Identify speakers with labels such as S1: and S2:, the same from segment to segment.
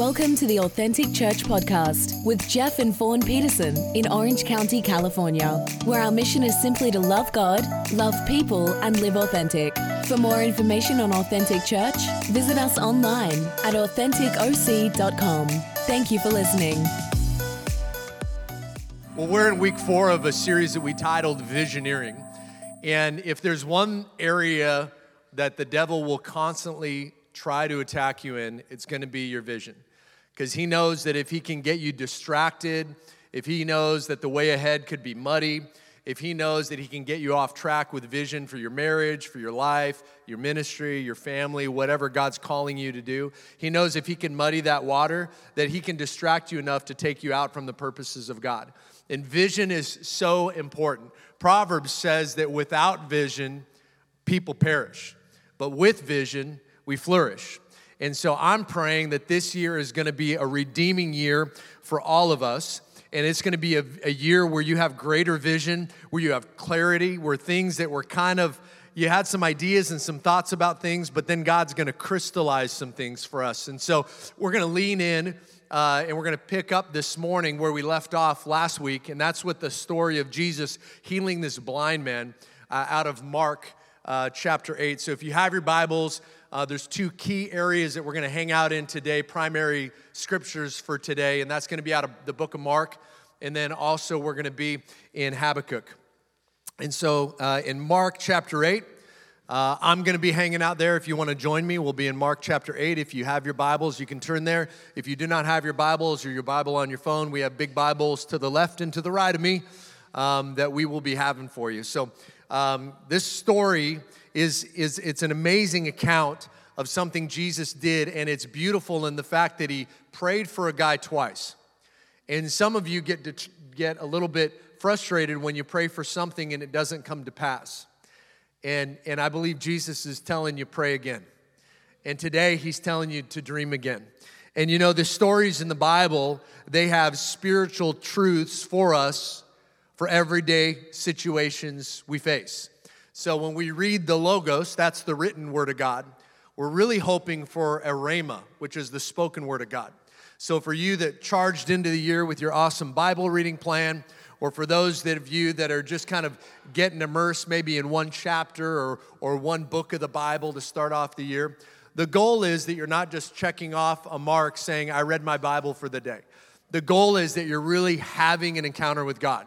S1: Welcome to the Authentic Church Podcast with Jeff and Fawn Peterson in Orange County, California, where our mission is simply to love God, love people, and live authentic. For more information on Authentic Church, visit us online at AuthenticOC.com. Thank you for listening.
S2: Well, we're in week four of a series that we titled Visioneering. And if there's one area that the devil will constantly try to attack you in, it's going to be your vision. Because he knows that if he can get you distracted, if he knows that the way ahead could be muddy, if he knows that he can get you off track with vision for your marriage, for your life, your ministry, your family, whatever God's calling you to do, he knows if he can muddy that water, that he can distract you enough to take you out from the purposes of God. And vision is so important. Proverbs says that without vision, people perish, but with vision, we flourish. And so I'm praying that this year is going to be a redeeming year for all of us. And it's going to be a, a, year where you have greater vision, where you have clarity, where things that were kind of, you had some ideas and some thoughts about things, but then God's going to crystallize some things for us. And so we're going to lean in uh, and we're going to pick up this morning where we left off last week. And that's with the story of Jesus healing this blind man uh, out of Mark uh, chapter 8. So if you have your Bibles, uh, there's two key areas that we're going to hang out in today, primary scriptures for today, and that's going to be out of the book of Mark, and then also we're going to be in Habakkuk. And so uh, in Mark chapter 8, uh, I'm going to be hanging out there. If you want to join me, we'll be in Mark chapter 8. If you have your Bibles, you can turn there. If you do not have your Bibles or your Bible on your phone, we have big Bibles to the left and to the right of me um, that we will be having for you. So um, this story is, is it's an amazing account of something Jesus did, and it's beautiful in the fact that he prayed for a guy twice. And some of you get to get a little bit frustrated when you pray for something and it doesn't come to pass. And, and I believe Jesus is telling you, pray again. And today he's telling you to dream again. And you know, the stories in the Bible, they have spiritual truths for us for everyday situations we face. So when we read the Logos, that's the written word of God, we're really hoping for a Rhema, which is the spoken word of God. So for you that charged into the year with your awesome Bible reading plan, or for those that of you that are just kind of getting immersed maybe in one chapter or, or one book of the Bible to start off the year, the goal is that you're not just checking off a mark saying, I read my Bible for the day. The goal is that you're really having an encounter with God.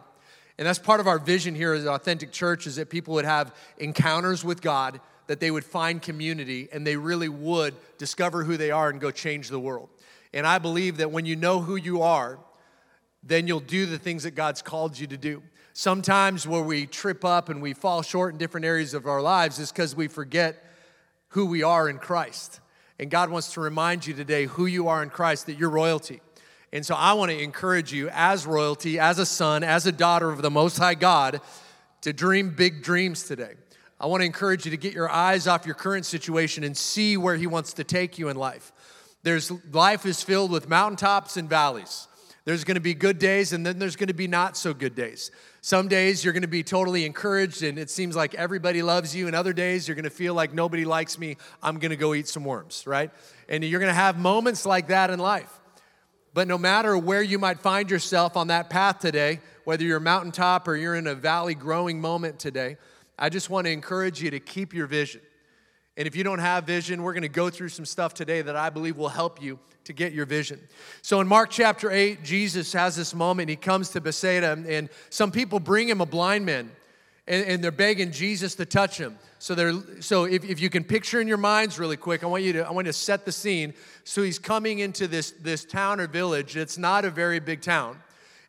S2: And that's part of our vision here as Authentic Church is that people would have encounters with God, that they would find community, and they really would discover who they are and go change the world. And I believe that when you know who you are, then you'll do the things that God's called you to do. Sometimes where we trip up and we fall short in different areas of our lives is because we forget who we are in Christ. And God wants to remind you today who you are in Christ, that you're royalty. And so I want to encourage you as royalty, as a son, as a daughter of the Most High God, to dream big dreams today. I want to encourage you to get your eyes off your current situation and see where He wants to take you in life. There's life is filled with mountaintops and valleys. There's going to be good days and then there's going to be not so good days. Some days you're going to be totally encouraged and it seems like everybody loves you, and other days you're going to feel like nobody likes me. I'm going to go eat some worms, right? And you're going to have moments like that in life. But no matter where you might find yourself on that path today, whether you're a mountaintop or you're in a valley growing moment today, I just want to encourage you to keep your vision. And if you don't have vision, we're going to go through some stuff today that I believe will help you to get your vision. So in Mark chapter 8, Jesus has this moment. He comes to Bethsaida, and some people bring him a blind man, and, and they're begging Jesus to touch him. So, they're, so if, if you can picture in your minds really quick, I want you to, I want to set the scene. So he's coming into this, this town or village. It's not a very big town.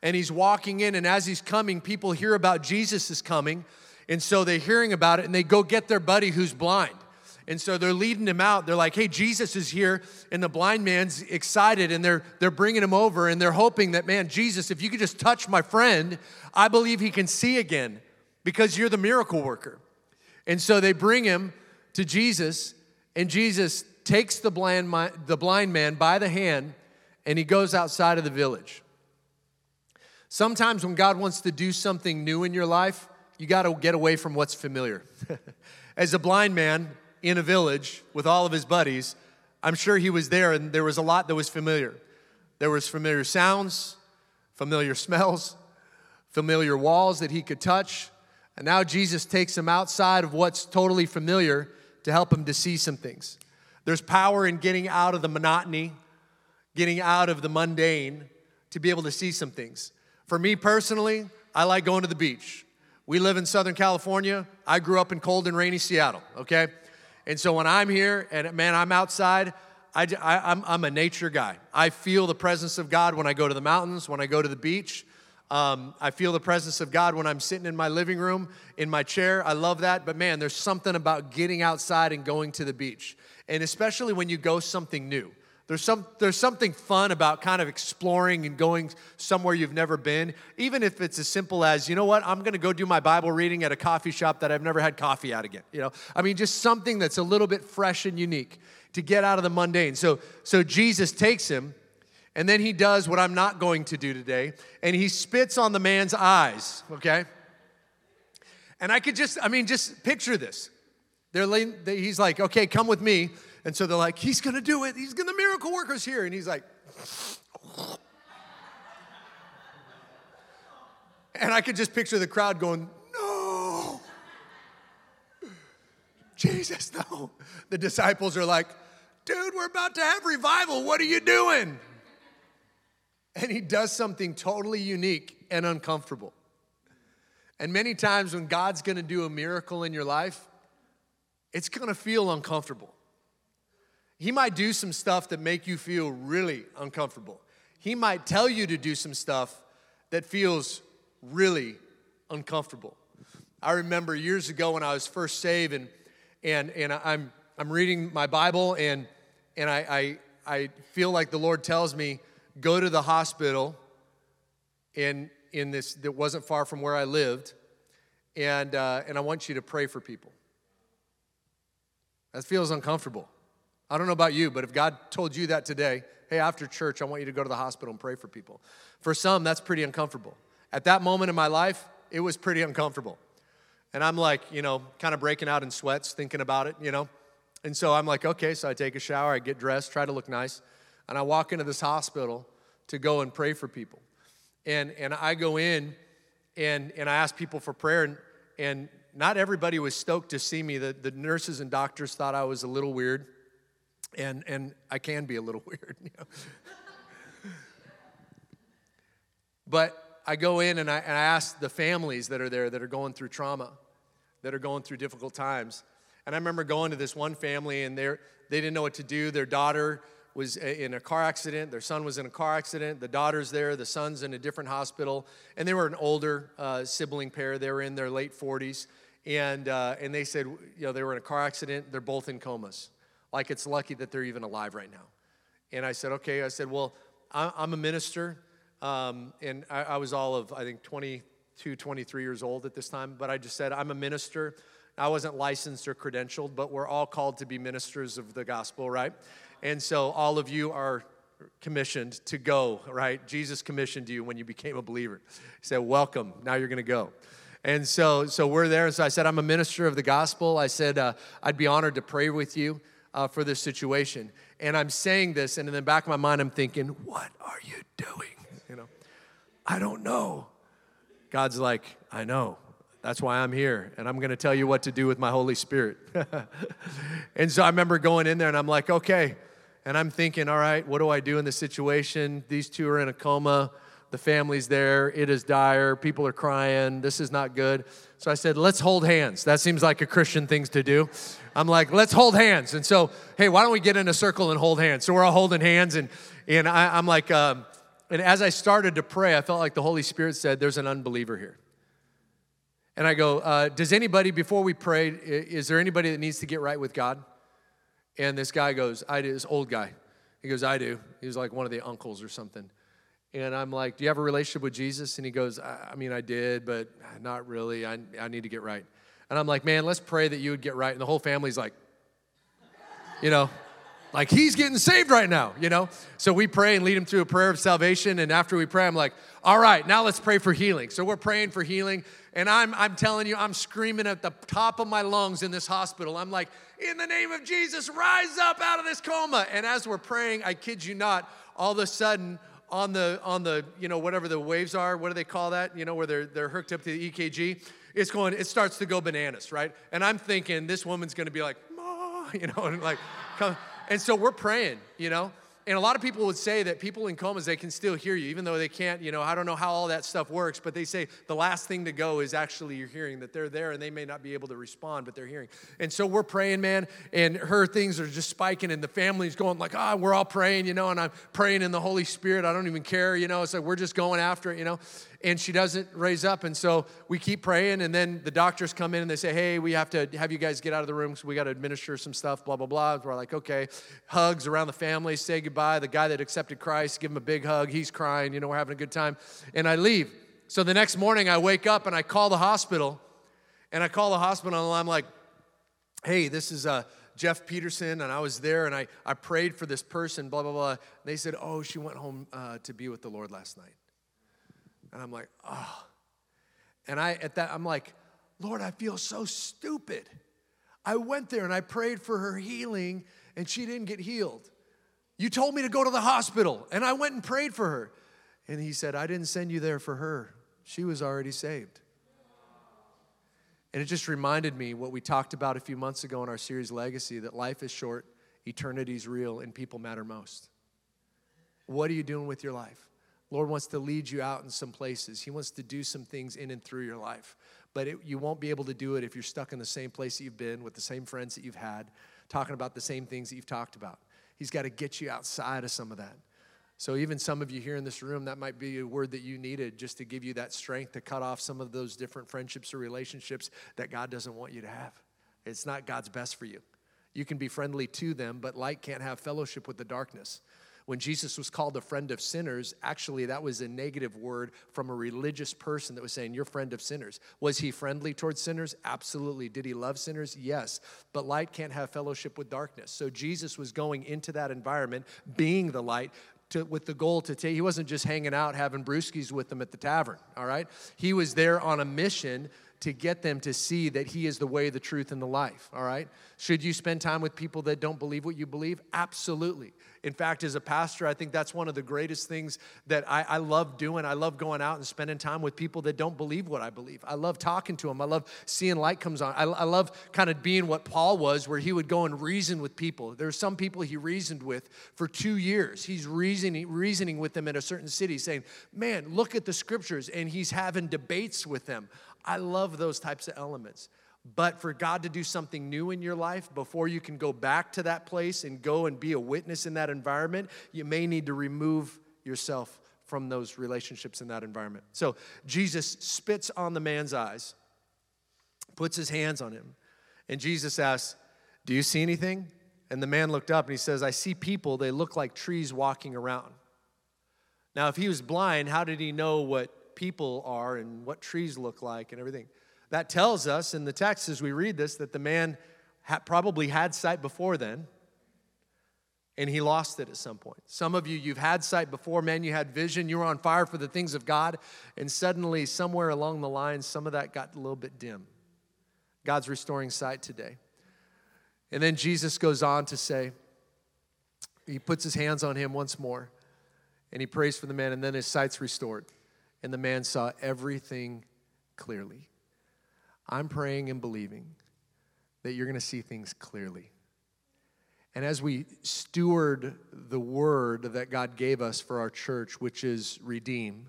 S2: And he's walking in, and as he's coming, people hear about Jesus is coming. And so they're hearing about it, and they go get their buddy who's blind. And so they're leading him out. They're like, hey, Jesus is here. And the blind man's excited, and they're, they're bringing him over, and they're hoping that, man, Jesus, if you could just touch my friend, I believe he can see again because you're the miracle worker. And so they bring him to Jesus, and Jesus takes the blind, the blind man by the hand and he goes outside of the village. Sometimes when God wants to do something new in your life, you got to get away from what's familiar. As a blind man in a village with all of his buddies, I'm sure he was there and there was a lot that was familiar. There was familiar sounds, familiar smells, familiar walls that he could touch. And now Jesus takes him outside of what's totally familiar to help him to see some things. There's power in getting out of the monotony, getting out of the mundane to be able to see some things. For me personally, I like going to the beach. We live in Southern California. I grew up in cold and rainy Seattle, okay? And so when I'm here and man, I'm outside, I, am I'm a nature guy. I feel the presence of God when I go to the mountains, when I go to the beach. Um, I feel the presence of God when I'm sitting in my living room, in my chair. I love that. But man, there's something about getting outside and going to the beach. And especially when you go something new. There's, some, there's something fun about kind of exploring and going somewhere you've never been, even if it's as simple as, you know what, I'm gonna go do my Bible reading at a coffee shop that I've never had coffee at again. You know, I mean, just something that's a little bit fresh and unique to get out of the mundane. So, so Jesus takes him, and then he does what I'm not going to do today, and he spits on the man's eyes, okay? And I could just, I mean, just picture this. They're, they, he's like, okay, come with me. And so they're like, he's gonna do it. He's gonna, the miracle worker's here. And he's like, and I could just picture the crowd going, no. Jesus, no. The disciples are like, dude, we're about to have revival. What are you doing? And he does something totally unique and uncomfortable. And many times when God's gonna do a miracle in your life, it's gonna feel uncomfortable. He might do some stuff that make you feel really uncomfortable. He might tell you to do some stuff that feels really uncomfortable. I remember years ago when I was first saved and and and I'm I'm reading my Bible and and I, I, I feel like the Lord tells me, go to the hospital in, in this that wasn't far from where I lived, and, uh, and I want you to pray for people. That feels uncomfortable. I don't know about you, but if God told you that today, hey, after church, I want you to go to the hospital and pray for people. For some, that's pretty uncomfortable. At that moment in my life, it was pretty uncomfortable. And I'm like, you know, kind of breaking out in sweats thinking about it, you know. And so I'm like, okay, so I take a shower, I get dressed, try to look nice, and I walk into this hospital to go and pray for people. And, and I go in and, and I ask people for prayer, and, and not everybody was stoked to see me. The, the nurses and doctors thought I was a little weird, and, and I can be a little weird. You know? but I go in and I, and I ask the families that are there that are going through trauma, that are going through difficult times, and I remember going to this one family, and they they didn't know what to do. Their daughter was in a car accident. Their son was in a car accident. The daughter's there. The son's in a different hospital. And they were an older uh, sibling pair. They were in their late 40s. And, uh, and they said, you know, they were in a car accident. They're both in comas. Like it's lucky that they're even alive right now. And I said, okay. I said, well, I'm a minister. Um, and I, I was all of, I think, 22, 23 years old at this time. But I just said, I'm a minister. I wasn't licensed or credentialed, but we're all called to be ministers of the gospel, right? And so all of you are commissioned to go, right? Jesus commissioned you when you became a believer. He said, Welcome, now you're gonna go. And so, so we're there. And so I said, I'm a minister of the gospel. I said, uh, I'd be honored to pray with you uh, for this situation. And I'm saying this, and in the back of my mind, I'm thinking, What are you doing? You know, I don't know. God's like, I know. That's why I'm here, and I'm going to tell you what to do with my Holy Spirit. and so I remember going in there, and I'm like, okay. And I'm thinking, all right, what do I do in this situation? These two are in a coma. The family's there. It is dire. People are crying. This is not good. So I said, let's hold hands. That seems like a Christian thing to do. I'm like, let's hold hands. And so, hey, why don't we get in a circle and hold hands? So we're all holding hands, and, and I, am like, um, and as I started to pray, I felt like the Holy Spirit said, there's an unbeliever here. And I go, uh, Does anybody, before we pray, is there anybody that needs to get right with God? And this guy goes, I do, this old guy. He goes, I do. He was like one of the uncles or something. And I'm like, Do you have a relationship with Jesus? And he goes, I, I mean, I did, but not really. I, I need to get right. And I'm like, Man, let's pray that you would get right. And the whole family's like, You know, Like he's getting saved right now, you know? So we pray and lead him through a prayer of salvation. And after we pray, I'm like, all right, now let's pray for healing. So we're praying for healing. And I'm, I'm telling you, I'm screaming at the top of my lungs in this hospital. I'm like, in the name of Jesus, rise up out of this coma. And as we're praying, I kid you not, all of a sudden, on the on the you know whatever the waves are what do they call that you know where they're they're hooked up to the ekg it's going it starts to go bananas right and i'm thinking this woman's going to be like Ma, you know and like come and so we're praying you know? And a lot of people would say that people in comas they can still hear you even though they can't you know i don't know how all that stuff works but they say the last thing to go is actually your hearing that they're there and they may not be able to respond but they're hearing. And so we're praying man and her things are just spiking and the family's going like ah oh, we're all praying you know and i'm praying in the holy spirit i don't even care you know? It's like we're just going after it you know and she doesn't raise up. And so we keep praying, and then the doctors come in and they say, Hey, we have to have you guys get out of the room because we got to administer some stuff, blah, blah, blah. We're like, Okay. Hugs around the family, say goodbye. The guy that accepted Christ, give him a big hug. He's crying, you know, we're having a good time. And I leave. So the next morning, I wake up and I call the hospital, and I call the hospital, and I'm like, Hey, this is uh, Jeff Peterson, and I was there, and I, I prayed for this person, blah, blah, blah. And they said, Oh, she went home uh, to be with the Lord last night. And I'm like, oh. And I, at that, I'm like, Lord, I feel so stupid. I went there and I prayed for her healing and she didn't get healed. You told me to go to the hospital and I went and prayed for her. And he said, I didn't send you there for her. She was already saved. And it just reminded me what we talked about a few months ago in our series Legacy that life is short, eternity's real, and people matter most. What are you doing with your life? Lord wants to lead you out in some places. He wants to do some things in and through your life. But it, you won't be able to do it if you're stuck in the same place that you've been with the same friends that you've had, talking about the same things that you've talked about. He's got to get you outside of some of that. So, even some of you here in this room, that might be a word that you needed just to give you that strength to cut off some of those different friendships or relationships that God doesn't want you to have. It's not God's best for you. You can be friendly to them, but light can't have fellowship with the darkness. When Jesus was called a friend of sinners, actually, that was a negative word from a religious person that was saying, You're friend of sinners. Was he friendly towards sinners? Absolutely. Did he love sinners? Yes. But light can't have fellowship with darkness. So Jesus was going into that environment, being the light, to, with the goal to take, he wasn't just hanging out having brewskis with them at the tavern, all right? He was there on a mission to get them to see that He is the way, the truth, and the life, all right? Should you spend time with people that don't believe what you believe? Absolutely. In fact, as a pastor, I think that's one of the greatest things that I, I, love doing. I love going out and spending time with people that don't believe what I believe. I love talking to them. I love seeing light comes on. I, I love kind of being what Paul was, where he would go and reason with people. There are some people he reasoned with for two years. He's reasoning, reasoning with them in a certain city, saying, Man, look at the scriptures. And he's having debates with them. I love those types of elements. But for God to do something new in your life before you can go back to that place and go and be a witness in that environment, you may need to remove yourself from those relationships in that environment. So Jesus spits on the man's eyes, puts his hands on him, and Jesus asks, Do you see anything? And the man looked up and he says, I see people, they look like trees walking around. Now, if he was blind, how did he know what people are and what trees look like and everything? That tells us in the text as we read this that the man probably had sight before then and he lost it at some point. Some of you, you've had sight before, man, you had vision, you were on fire for the things of God, and suddenly, somewhere along the line, some of that got a little bit dim. God's restoring sight today. And then Jesus goes on to say, he puts his hands on him once more, and he prays for the man, and then his sight's restored. And the man saw everything clearly. I'm praying and believing that you're going to see things clearly. And as we steward the word that God gave us for our church, which is redeem,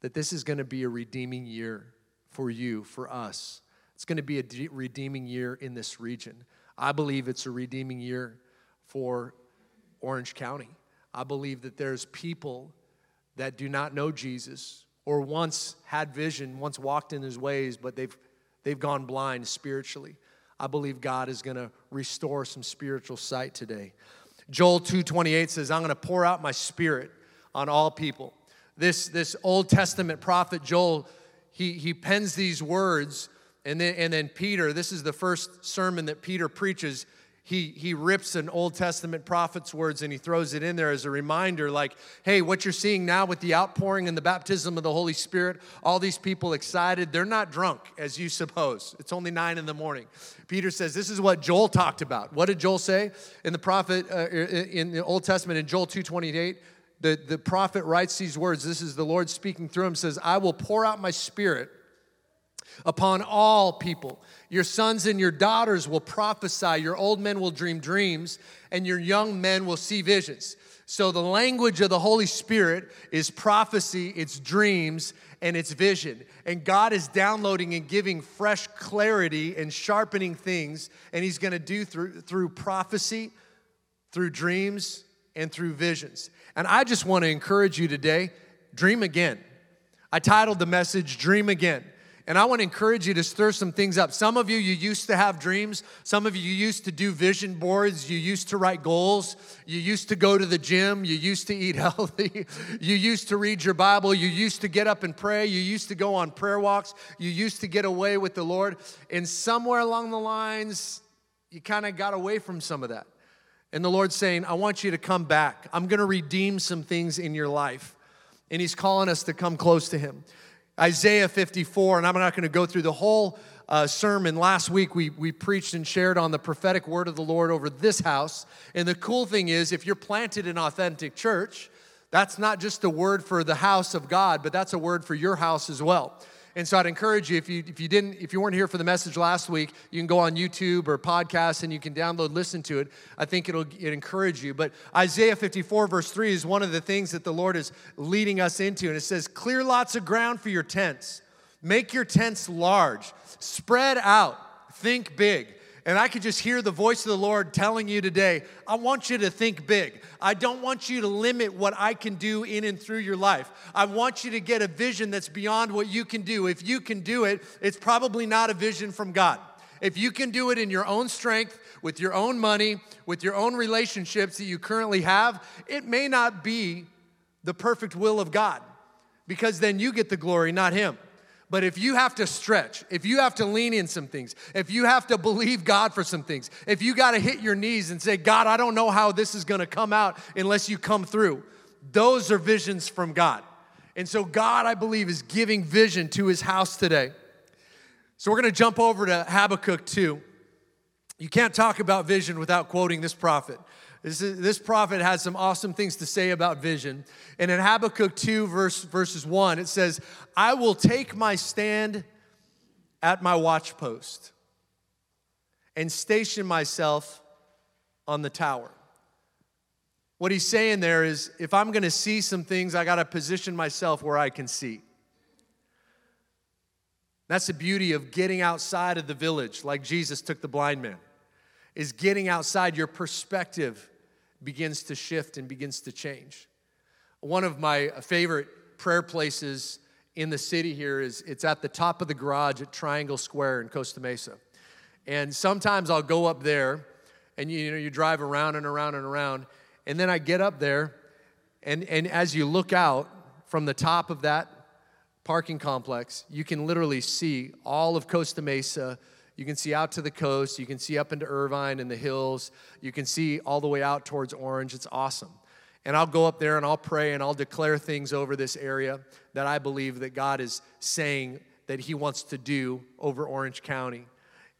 S2: that this is going to be a redeeming year for you, for us. It's going to be a de- redeeming year in this region. I believe it's a redeeming year for Orange County. I believe that there's people that do not know Jesus or once had vision, once walked in his ways, but they've They've gone blind spiritually. I believe God is going to restore some spiritual sight today. Joel 2:28 says, "I'm going to pour out my spirit on all people." This this Old Testament prophet Joel, he he pens these words and then and then Peter, this is the first sermon that Peter preaches. He, he rips an Old Testament prophet's words and he throws it in there as a reminder like, hey, what you're seeing now with the outpouring and the baptism of the Holy Spirit, all these people excited, they're not drunk as you suppose. It's only nine in the morning. Peter says, this is what Joel talked about. What did Joel say in the prophet, uh, in the Old Testament, in Joel 2.28? The, the prophet writes these words. This is the Lord speaking through him, says, I will pour out my spirit upon all people. Your sons and your daughters will prophesy, your old men will dream dreams, and your young men will see visions. So, the language of the Holy Spirit is prophecy, it's dreams, and it's vision. And God is downloading and giving fresh clarity and sharpening things, and He's gonna do through, through prophecy, through dreams, and through visions. And I just wanna encourage you today dream again. I titled the message Dream Again. And I want to encourage you to stir some things up. Some of you, you used to have dreams. Some of you, used to do vision boards. You used to write goals. You used to go to the gym. You used to eat healthy. you used to read your Bible. You used to get up and pray. You used to go on prayer walks. You used to get away with the Lord. And somewhere along the lines, you kind of got away from some of that. And the Lord's saying, I want you to come back. I'm going to redeem some things in your life. And He's calling us to come close to Him. Isaiah 54, and I'm not going to go through the whole uh, sermon. Last week, we, we preached and shared on the prophetic word of the Lord over this house. And the cool thing is, if you're planted in authentic church, that's not just a word for the house of God, but that's a word for your house as well. And so I'd encourage you if you if you didn't if you weren't here for the message last week, you can go on YouTube or podcast and you can download listen to it. I think it'll it encourage you. But Isaiah 54 verse 3 is one of the things that the Lord is leading us into and it says clear lots of ground for your tents. Make your tents large. Spread out. Think big. And I could just hear the voice of the Lord telling you today, I want you to think big. I don't want you to limit what I can do in and through your life. I want you to get a vision that's beyond what you can do. If you can do it, it's probably not a vision from God. If you can do it in your own strength, with your own money, with your own relationships that you currently have, it may not be the perfect will of God because then you get the glory, not Him. But if you have to stretch, if you have to lean in some things, if you have to believe God for some things, if you got to hit your knees and say, God, I don't know how this is going to come out unless you come through, those are visions from God. And so, God, I believe, is giving vision to his house today. So, we're going to jump over to Habakkuk 2. You can't talk about vision without quoting this prophet. This, is, this prophet has some awesome things to say about vision. And in Habakkuk 2, verse, verses 1, it says, I will take my stand at my watchpost and station myself on the tower. What he's saying there is if I'm going to see some things, I got to position myself where I can see. That's the beauty of getting outside of the village, like Jesus took the blind man, is getting outside your perspective begins to shift and begins to change. One of my favorite prayer places in the city here is it's at the top of the garage at Triangle Square in Costa Mesa. And sometimes I'll go up there and you, know you drive around and around and around and then I get up there and and as you look out from the top of that parking complex, you can literally see all of Costa Mesa you can see out to the coast. You can see up into Irvine and the hills. You can see all the way out towards Orange. It's awesome. And I'll go up there and I'll pray and I'll declare things over this area that I believe that God is saying that He wants to do over Orange County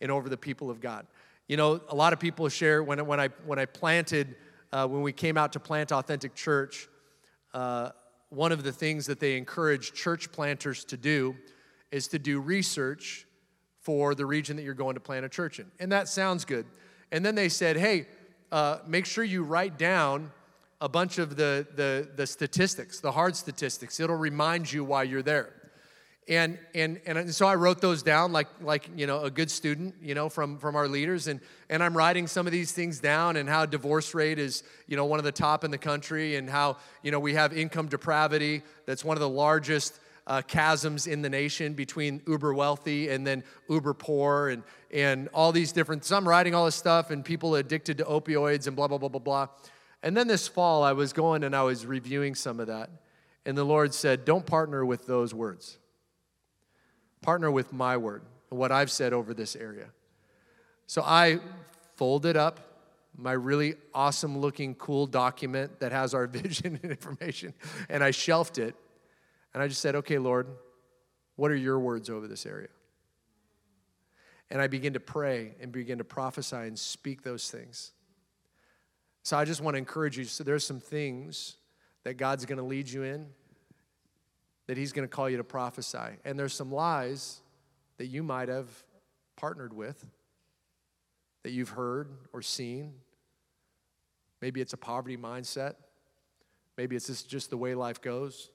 S2: and over the people of God. You know, a lot of people share when, when, I, when I planted, uh, when we came out to plant Authentic Church, uh, one of the things that they encourage church planters to do is to do research for the region that you're going to plant a church in. And that sounds good. And then they said, hey, uh, make sure you write down a bunch of the, the, the statistics, the hard statistics. It'll remind you why you're there. And, and, and so I wrote those down like, like you know, a good student, you know, from, from our leaders. And, and I'm writing some of these things down and how divorce rate is, you know, one of the top in the country and how, you know, we have income depravity that's one of the largest uh, chasms in the nation between uber wealthy and then uber poor and, and all these different. So I'm writing all this stuff and people addicted to opioids and blah, blah, blah, blah, blah. And then this fall, I was going and I was reviewing some of that. And the Lord said, Don't partner with those words. Partner with my word and what I've said over this area. So I folded up my really awesome looking, cool document that has our vision and information, and I shelved it. And I just said, okay, Lord, what are your words over this area? And I begin to pray and begin to prophesy and speak those things. So I just want to encourage you. So there's some things that God's going to lead you in that He's going to call you to prophesy. And there's some lies that you might have partnered with that you've heard or seen. Maybe it's a poverty mindset. Maybe it's just the way life goes.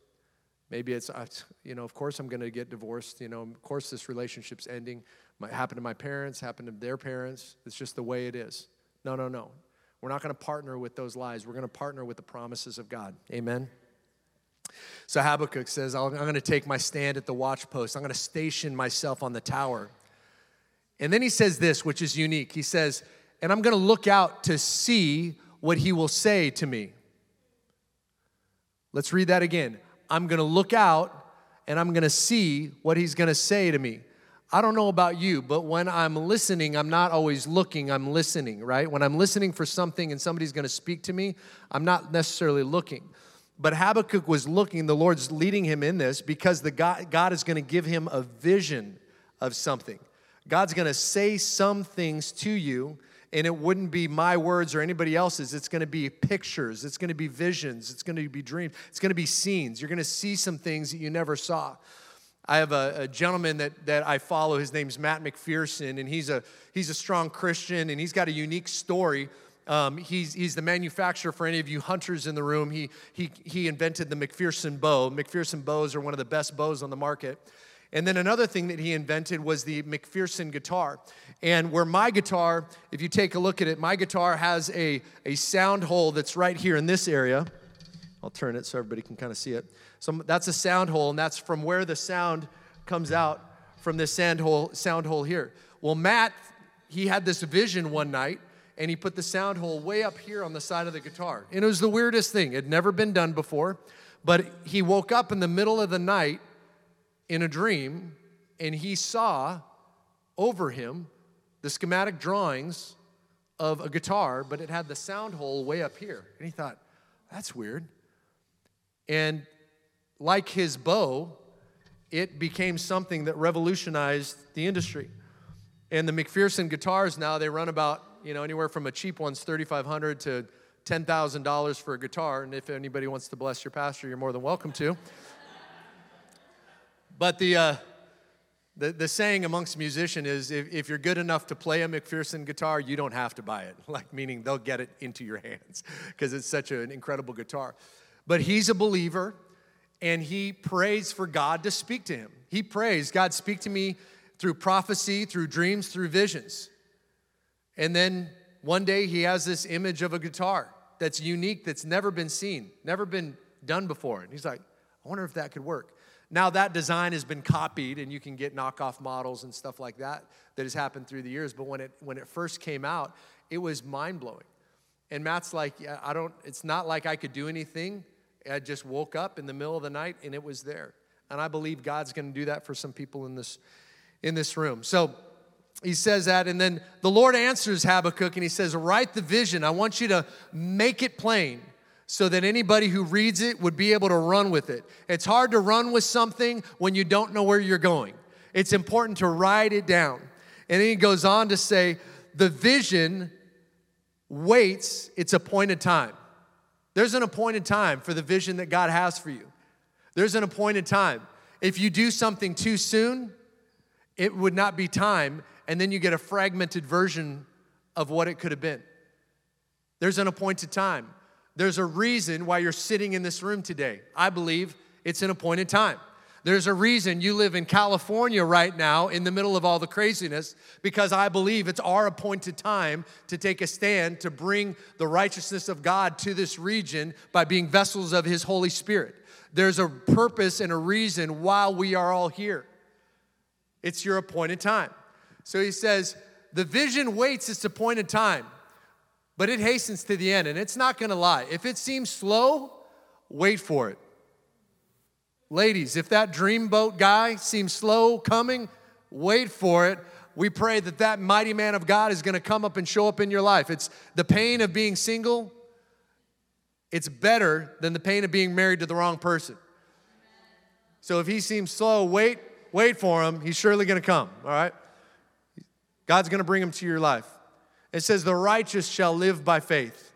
S2: Maybe it's, you know, of course I'm going to get divorced. You know, of course this relationship's ending. Might happen to my parents, happen to their parents. It's just the way it is. No, no, no. We're not going to partner with those lies. We're going to partner with the promises of God. Amen. So Habakkuk says, I'm going to take my stand at the watchpost. I'm going to station myself on the tower. And then he says this, which is unique. He says, and I'm going to look out to see what he will say to me. Let's read that again. I'm going to look out and I'm going to see what he's going to say to me. I don't know about you, but when I'm listening, I'm not always looking, I'm listening, right? When I'm listening for something and somebody's going to speak to me, I'm not necessarily looking. But Habakkuk was looking, the Lord's leading him in this because the God, God is going to give him a vision of something. God's going to say some things to you, and it wouldn't be my words or anybody else's. It's going to be pictures, it's going to be visions, it's going to be dreams, it's going to be scenes. You're going to see some things that you never saw. I have a, a, gentleman that, that I follow. His name's Matt McPherson, and he's a, he's a strong Christian, and he's got a unique story um, he's, he's the manufacturer for any of you hunters in the room. He, he, he invented the McPherson bow. McPherson bows are one of the best bows on the market. And then another thing that he invented was the McPherson guitar. And where my guitar, if you take a look at it, my guitar has a, a sound hole that's right here in this area. I'll turn it so everybody can kind of see it. So that's a sound hole, and that's from where the sound comes out from this sound hole, sound hole here. Well, Matt, he had this vision one night and he put the sound hole way up here on the side of the guitar. And it was the weirdest thing. It had never been done before. But he woke up in the middle of the night in a dream and he saw over him the schematic drawings of a guitar, but it had the sound hole way up here. And he thought, that's weird. And like his bow, it became something that revolutionized the industry. And the McPherson guitars now, they run about you know, anywhere from a cheap one's 3500 to $10,000 for a guitar. And if anybody wants to bless your pastor, you're more than welcome to. But the, uh, the, the saying amongst musicians is if, if you're good enough to play a McPherson guitar, you don't have to buy it. Like, meaning they'll get it into your hands because it's such an incredible guitar. But he's a believer and he prays for God to speak to him. He prays, God, speak to me through prophecy, through dreams, through visions. And then one day he has this image of a guitar that's unique, that's never been seen, never been done before. And he's like, I wonder if that could work. Now that design has been copied and you can get knockoff models and stuff like that that has happened through the years. But when it when it first came out, it was mind blowing. And Matt's like, yeah, I don't, it's not like I could do anything. I just woke up in the middle of the night and it was there. And I believe God's gonna do that for some people in this in this room. So he says that, and then the Lord answers Habakkuk and he says, Write the vision. I want you to make it plain so that anybody who reads it would be able to run with it. It's hard to run with something when you don't know where you're going. It's important to write it down. And then he goes on to say, The vision waits its appointed time. There's an appointed time for the vision that God has for you. There's an appointed time. If you do something too soon, it would not be time and then you get a fragmented version of what it could have been. There's an appointed time. There's a reason why you're sitting in this room today. I believe it's an appointed time. There's a reason you live in California right now in the middle of all the craziness because I believe it's our appointed time to take a stand to bring the righteousness of God to this region by being vessels of His Holy Spirit. There's a purpose and a reason why we are all here. It's your appointed time. So he says, the vision waits its appointed time, but it hastens to the end. And it's not gonna lie. If it seems slow, wait for it. Ladies, if that dreamboat guy seems slow coming, wait for it. we pray that that mighty man of God is to come up and show up in your life. It's the pain of being single, it's better than the pain of being married to the wrong person. So if he seems slow, wait, wait for him. He's surely going to come, all right? God's going to bring him to your life. It says, The righteous shall live by faith.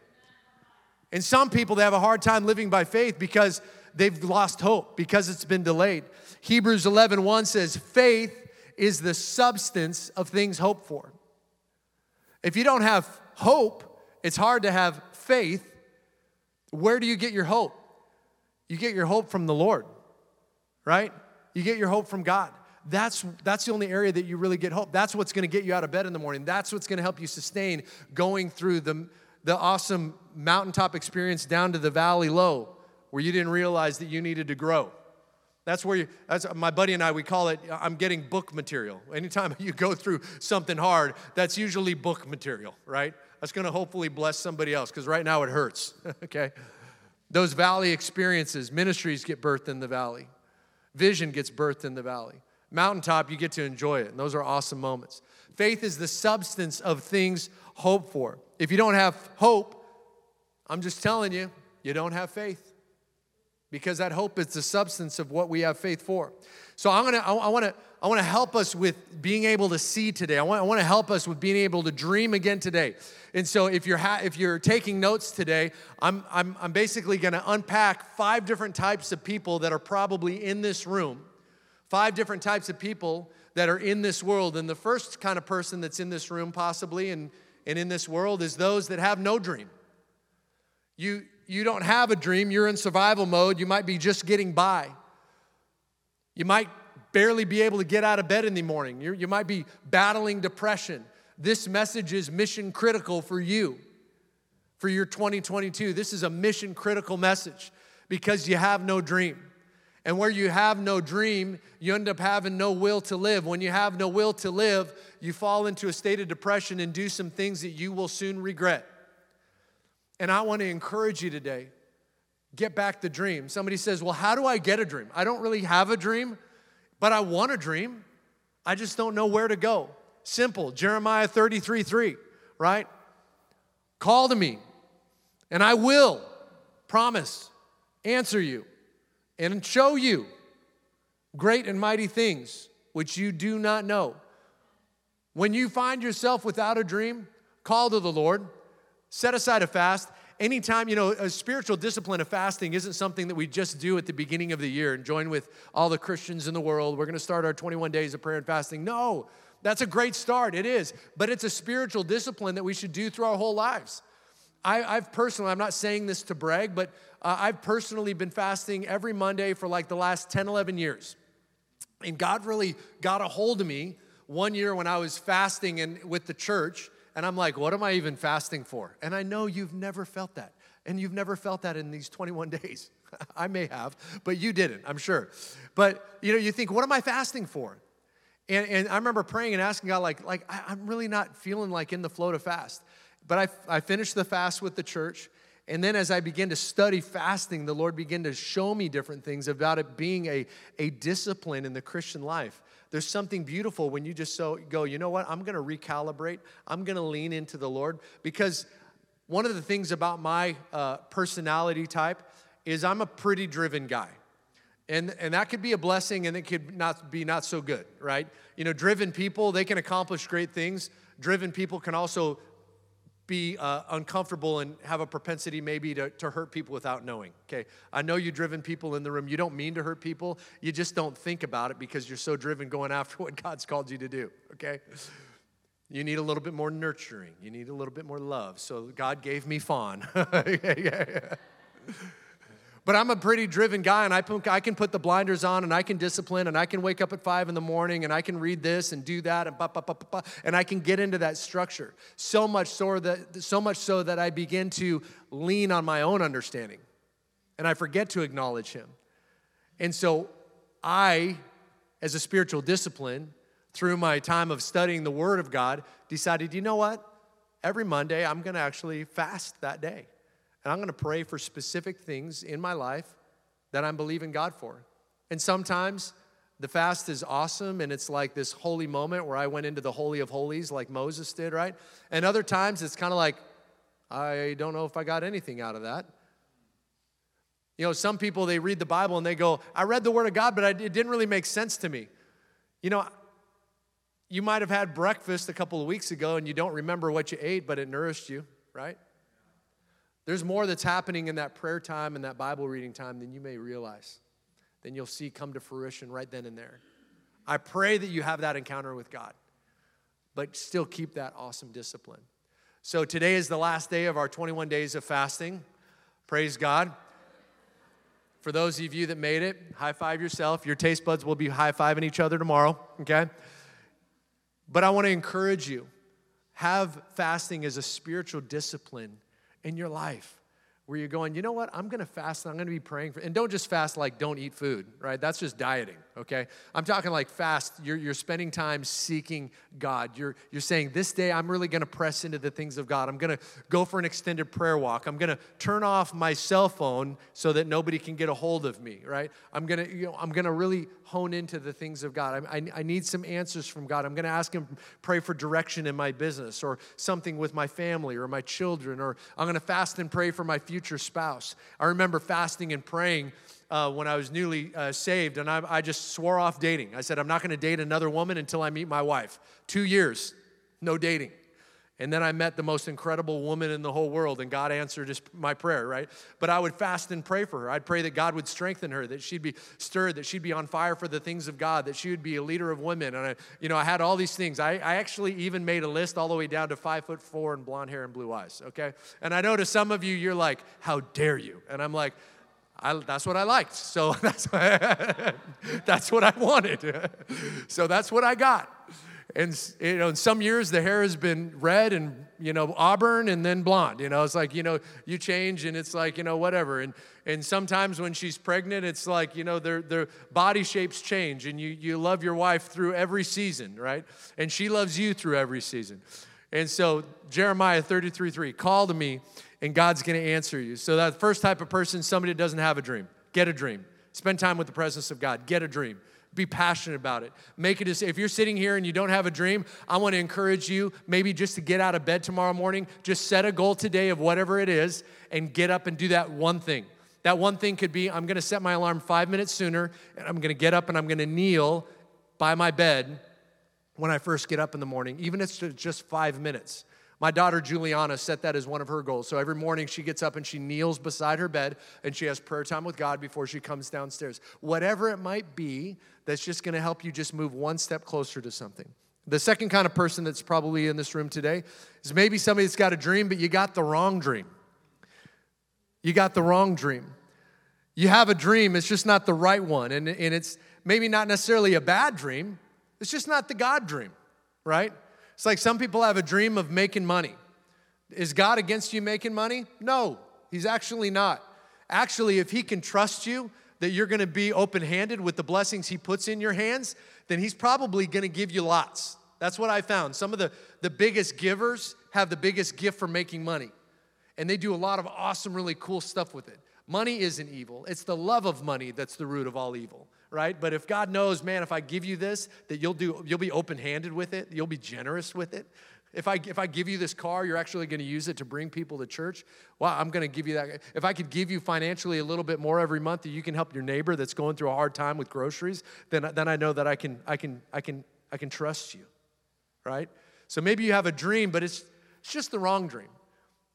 S2: And some people, they have a hard time living by faith because they've lost hope, because it's been delayed. Hebrews 11 1 says, Faith is the substance of things hoped for. If you don't have hope, it's hard to have faith. Where do you get your hope? You get your hope from the Lord, right? You get your hope from God. That's, that's the only area that you really get hope. That's what's going to get you out of bed in the morning. That's what's going to help you sustain going through the, the awesome mountaintop experience down to the valley low where you didn't realize that you needed to grow. That's where you, that's my buddy and I, we call it, I'm getting book material. Anytime you go through something hard, that's usually book material, right? That's gonna hopefully bless somebody else because right now it hurts, okay? Those valley experiences, ministries get birthed in the valley, vision gets birthed in the valley. Mountaintop, you get to enjoy it, and those are awesome moments. Faith is the substance of things hoped for. If you don't have hope, I'm just telling you, you don't have faith because that hope is the substance of what we have faith for. So I'm gonna, I, I wanna, I wanna help us with being able to see today. I want, I wanna help us with being able to dream again today. And so if you're, ha- if you're taking notes today, I'm, I'm, I'm basically gonna unpack five different types of people that are probably in this room, five different types of people that are in this world. And the first kind of person that's in this room, possibly, and, and in this world, is those that have no dream. You, you don't have a dream, you're in survival mode, you might be just getting by. You might barely be able to get out of bed in the morning. you you might be battling depression. This message is mission critical for you, for your 2022. This is a mission critical message because you have no dream. And where you have no dream, you end up having no will to live. When you have no will to live, you fall into a state of depression and do some things that you will soon regret. And I want to encourage you today get back the dream. Somebody says, Well, how do I get a dream? I don't really have a dream, but I want a dream. I just don't know where to go. Simple. Jeremiah 33 3, right? Call to me, and I will promise, answer you, and show you great and mighty things which you do not know. When you find yourself without a dream, call to the Lord Set aside a fast. Anytime, you know, a spiritual discipline of fasting isn't something that we just do at the beginning of the year and join with all the Christians in the world. We're going to start our 21 days of prayer and fasting. No, that's a great start. It is. But it's a spiritual discipline that we should do through our whole lives. I, have personally, I'm not saying this to brag, but uh, I've personally been fasting every Monday for like the last 10, 11 years. And God really got a hold of me one year when I was fasting and with the church and I'm like, what am I even fasting for? And I know you've never felt that. And you've never felt that in these 21 days. I may have, but you didn't, I'm sure. But you know, you think, what am I fasting for? And, and I remember praying and asking God, like, like I, am really not feeling like in the flow to fast. But I, I finished the fast with the church. And then as I began to study fasting, the Lord began to show me different things about it being a, a discipline in the Christian life. There's something beautiful when you just so go, you know what? I'm going to recalibrate. I'm going to lean into the Lord because one of the things about my uh, personality type is I'm a pretty driven guy. And, and that could be a blessing and it could not be not so good, right? You know, driven people, they can accomplish great things. Driven people can also be uh, uncomfortable and have a propensity maybe to, to hurt people without knowing. Okay, I know you've driven people in the room. You don't mean to hurt people, you just don't think about it because you're so driven going after what God's called you to do. Okay, you need a little bit more nurturing, you need a little bit more love. So God gave me fawn. yeah, yeah. But I'm a pretty driven guy, and I, I can put the blinders on, and I can discipline, and I can wake up at five in the morning, and I can read this and do that, and, bah, bah, bah, bah, and I can get into that structure. So much so that so much so that I begin to lean on my own understanding, and I forget to acknowledge Him. And so, I, as a spiritual discipline, through my time of studying the Word of God, decided, you know what? Every Monday, I'm going to actually fast that day. And I'm going to pray for specific things in my life that I'm believing God for. And sometimes the fast is awesome and it's like this holy moment where I went into the Holy of Holies like Moses did, right? And other times it's kind of like, I don't know if I got anything out of that. You know, some people, they read the Bible and they go, I read the Word of God, but it didn't really make sense to me. You know, you might have had breakfast a couple of weeks ago and you don't remember what you ate, but it nourished you, right? There's more that's happening in that prayer time and that Bible reading time than you may realize then you'll see come to fruition right then and there. I pray that you have that encounter with God, but still keep that awesome discipline. So today is the last day of our 21 days of fasting. Praise God. For those of you that made it, high five yourself. Your taste buds will be high fiving each other tomorrow, okay? But I want to encourage you have fasting as a spiritual discipline in your life where you're going, you know what, I'm gonna fast and I'm gonna be praying for, and don't just fast like don't eat food, right? That's just dieting, okay? I'm talking like fast, you're, you're spending time seeking God. You're, you're saying, this day I'm really gonna press into the things of God. I'm gonna go for an extended prayer walk. I'm gonna turn off my cell phone so that nobody can get a hold of me, right? I'm gonna, you know, I'm gonna really hone into the things of God. I, I, I need some answers from God. I'm gonna ask Him, pray for direction in my business or something with my family or my children, or I'm gonna fast and pray for my future future spouse. I remember fasting and praying uh, when I was newly uh, saved, and I, I just swore off dating. I said, I'm not going to date another woman until I meet my wife. Two years, no dating. And then I met the most incredible woman in the whole world, and God answered just my prayer, right? But I would fast and pray for her. I'd pray that God would strengthen her, that she'd be stirred, that she'd be on fire for the things of God, that she would be a leader of women. And I, you know, I had all these things. I, I actually even made a list all the way down to five foot four and blonde hair and blue eyes, okay? And I know to some of you, you're like, how dare you? And I'm like, I, that's what I liked. So that's, that's what I wanted. so that's what I got. And you know, in some years the hair has been red and you know auburn and then blonde. You know, it's like you know you change and it's like you know whatever. And and sometimes when she's pregnant, it's like you know their their body shapes change, and you you love your wife through every season, right? And she loves you through every season. And so Jeremiah 33 3, call to me and God's gonna answer you. So that first type of person, somebody that doesn't have a dream, get a dream. Spend time with the presence of God, get a dream be passionate about it. Make it if you're sitting here and you don't have a dream, I want to encourage you maybe just to get out of bed tomorrow morning, just set a goal today of whatever it is and get up and do that one thing. That one thing could be I'm going to set my alarm 5 minutes sooner and I'm going to get up and I'm going to kneel by my bed when I first get up in the morning, even if it's just 5 minutes. My daughter Juliana set that as one of her goals. So every morning she gets up and she kneels beside her bed and she has prayer time with God before she comes downstairs. Whatever it might be, that's just going to help you just move one step closer to something. The second kind of person that's probably in this room today is maybe somebody that's got a dream, but you got the wrong dream. You got the wrong dream. You have a dream, it's just not the right one. And, and it's maybe not necessarily a bad dream, it's just not the God dream, right? It's like some people have a dream of making money. Is God against you making money? No, He's actually not. Actually, if He can trust you that you're gonna be open handed with the blessings He puts in your hands, then He's probably gonna give you lots. That's what I found. Some of the, the biggest givers have the biggest gift for making money. And they do a lot of awesome, really cool stuff with it. Money isn't evil, it's the love of money that's the root of all evil right? But if God knows, man, if I give you this, that you'll do you'll be open-handed with it, you'll be generous with it. If I if I give you this car, you're actually going to use it to bring people to church. Well, I'm going to give you that. If I could give you financially a little bit more every month that you can help your neighbor that's going through a hard time with groceries, then then I know that I can I can I can I can trust you. Right? So maybe you have a dream, but it's it's just the wrong dream.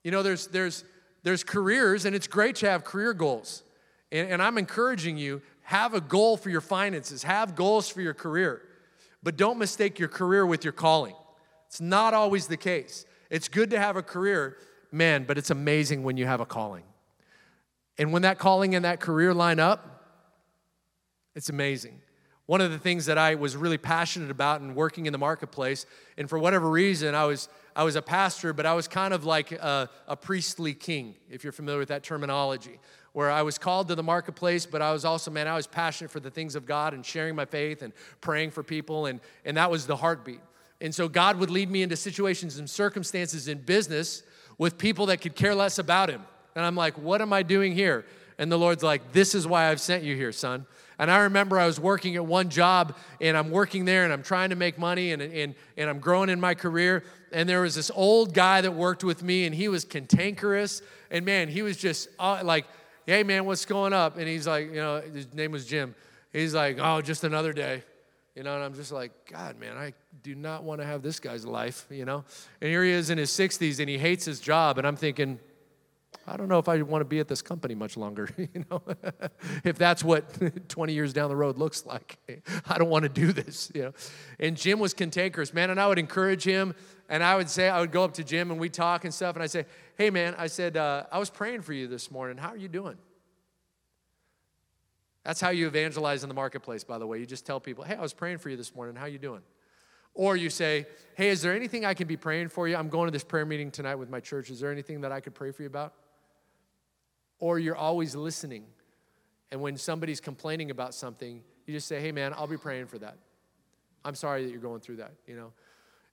S2: You know, there's there's there's careers and it's great to have career goals. And, and I'm encouraging you have a goal for your finances, have goals for your career, but don't mistake your career with your calling. It's not always the case. It's good to have a career, man, but it's amazing when you have a calling. And when that calling and that career line up, it's amazing. One of the things that I was really passionate about in working in the marketplace, and for whatever reason, I was I was a pastor, but I was kind of like a, a priestly king, if you're familiar with that terminology where I was called to the marketplace, but I was also, man, I was passionate for the things of God and sharing my faith and praying for people, and, and that was the heartbeat. And so God would lead me into situations and circumstances in business with people that could care less about Him. And I'm like, what am I doing here? And the Lord's like, This is why I've sent you here, son. And I remember I was working at one job and I'm working there and I'm trying to make money and, and, and I'm growing in my career. And there was this old guy that worked with me and he was cantankerous. And man, he was just uh, like, hey man, what's going up? And he's like, you know, his name was Jim. He's like, oh, just another day. You know, and I'm just like, God, man, I do not want to have this guy's life, you know? And here he is in his 60s and he hates his job. And I'm thinking, I don't know if I want to be at this company much longer, you know, if that's what 20 years down the road looks like. I don't want to do this, you know. And Jim was cantankerous, man, and I would encourage him, and I would say, I would go up to Jim and we talk and stuff, and I say, hey, man, I said, uh, I was praying for you this morning. How are you doing? That's how you evangelize in the marketplace, by the way. You just tell people, hey, I was praying for you this morning. How are you doing? Or you say, hey, is there anything I can be praying for you? I'm going to this prayer meeting tonight with my church. Is there anything that I could pray for you about? or you're always listening. And when somebody's complaining about something, you just say, hey, man, I'll be praying for that. I'm sorry that you're going through that, you know?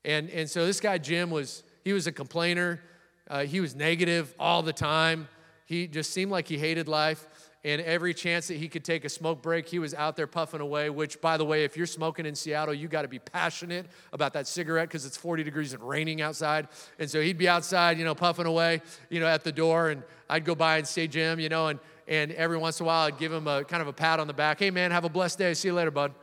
S2: And, and so this guy, Jim, was, he was a complainer. Uh, he was negative all the time. He just seemed like he hated life and every chance that he could take a smoke break, he was out there puffing away. Which, by the way, if you're smoking in Seattle, you got to be passionate about that cigarette because it's 40 degrees and raining outside. And so he'd be outside, you know, puffing away, you know, at the door, and I'd go by and say, Jim, you know, and and every once in a while I'd give him a kind of a pat on the back. Hey, man, have a blessed day. See you later, bud.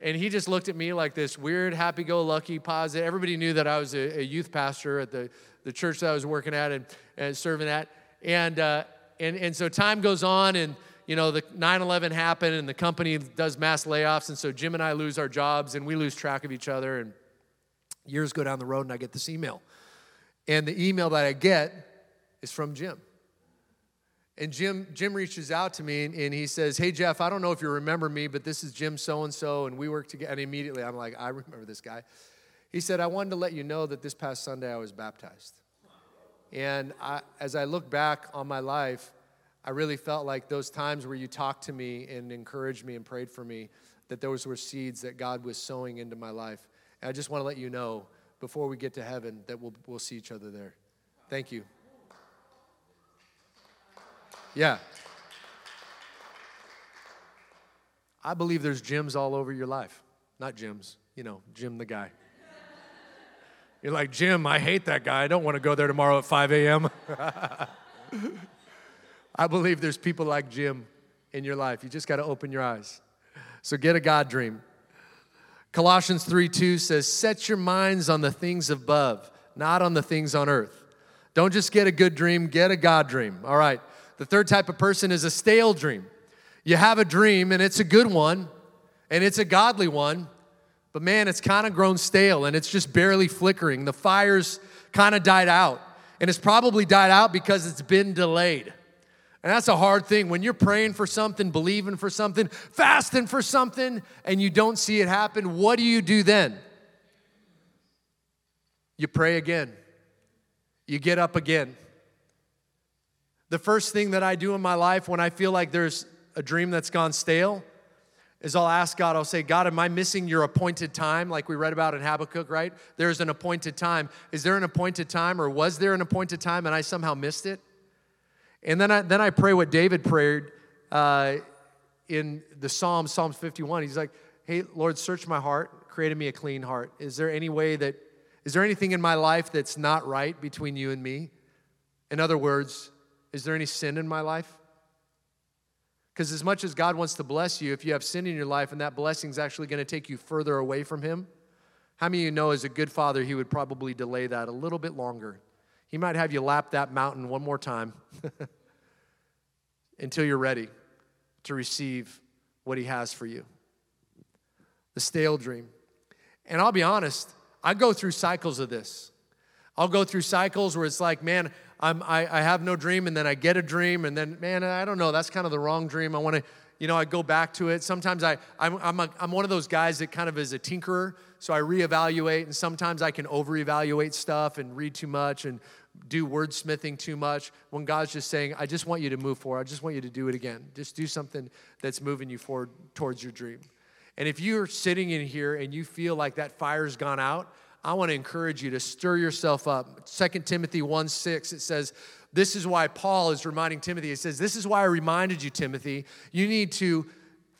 S2: And he just looked at me like this weird, happy-go-lucky, positive. Everybody knew that I was a, a youth pastor at the, the church that I was working at and, and serving at. And uh, and, and so time goes on and you know the 9-11 happened and the company does mass layoffs and so jim and i lose our jobs and we lose track of each other and years go down the road and i get this email and the email that i get is from jim and jim jim reaches out to me and, and he says hey jeff i don't know if you remember me but this is jim so and so and we work together and immediately i'm like i remember this guy he said i wanted to let you know that this past sunday i was baptized and I, as I look back on my life, I really felt like those times where you talked to me and encouraged me and prayed for me, that those were seeds that God was sowing into my life. And I just want to let you know before we get to heaven that we'll, we'll see each other there. Thank you. Yeah. I believe there's Jims all over your life. Not Jims, you know, Jim the guy. You're like, Jim, I hate that guy. I don't want to go there tomorrow at 5 a.m. I believe there's people like Jim in your life. You just got to open your eyes. So get a God dream. Colossians 3 2 says, Set your minds on the things above, not on the things on earth. Don't just get a good dream, get a God dream. All right. The third type of person is a stale dream. You have a dream and it's a good one and it's a godly one, but man, it's kind of grown stale and it's just barely flickering. The fire's kind of died out. And it's probably died out because it's been delayed. And that's a hard thing. When you're praying for something, believing for something, fasting for something, and you don't see it happen, what do you do then? You pray again. You get up again. The first thing that I do in my life when I feel like there's a dream that's gone stale is I'll ask God, I'll say, God, am I missing your appointed time, like we read about in Habakkuk, right? There's an appointed time. Is there an appointed time, or was there an appointed time and I somehow missed it? And then I, then I pray what David prayed uh, in the Psalms, Psalms 51. He's like, hey, Lord, search my heart, create in me a clean heart. Is there any way that, is there anything in my life that's not right between you and me? In other words, is there any sin in my life? Because as much as God wants to bless you, if you have sin in your life and that blessing is actually going to take you further away from Him, how many of you know as a good father, He would probably delay that a little bit longer? He might have you lap that mountain one more time until you're ready to receive what He has for you. The stale dream. And I'll be honest, I go through cycles of this. I'll go through cycles where it's like, man, I'm, I, I have no dream, and then I get a dream, and then, man, I don't know, that's kind of the wrong dream. I want to, you know, I go back to it. Sometimes I, I'm, I'm, a, I'm one of those guys that kind of is a tinkerer, so I reevaluate, and sometimes I can over-evaluate stuff and read too much and do wordsmithing too much when God's just saying, I just want you to move forward. I just want you to do it again. Just do something that's moving you forward towards your dream. And if you're sitting in here and you feel like that fire's gone out, I want to encourage you to stir yourself up. 2 Timothy 1 6, it says, This is why Paul is reminding Timothy. He says, This is why I reminded you, Timothy. You need to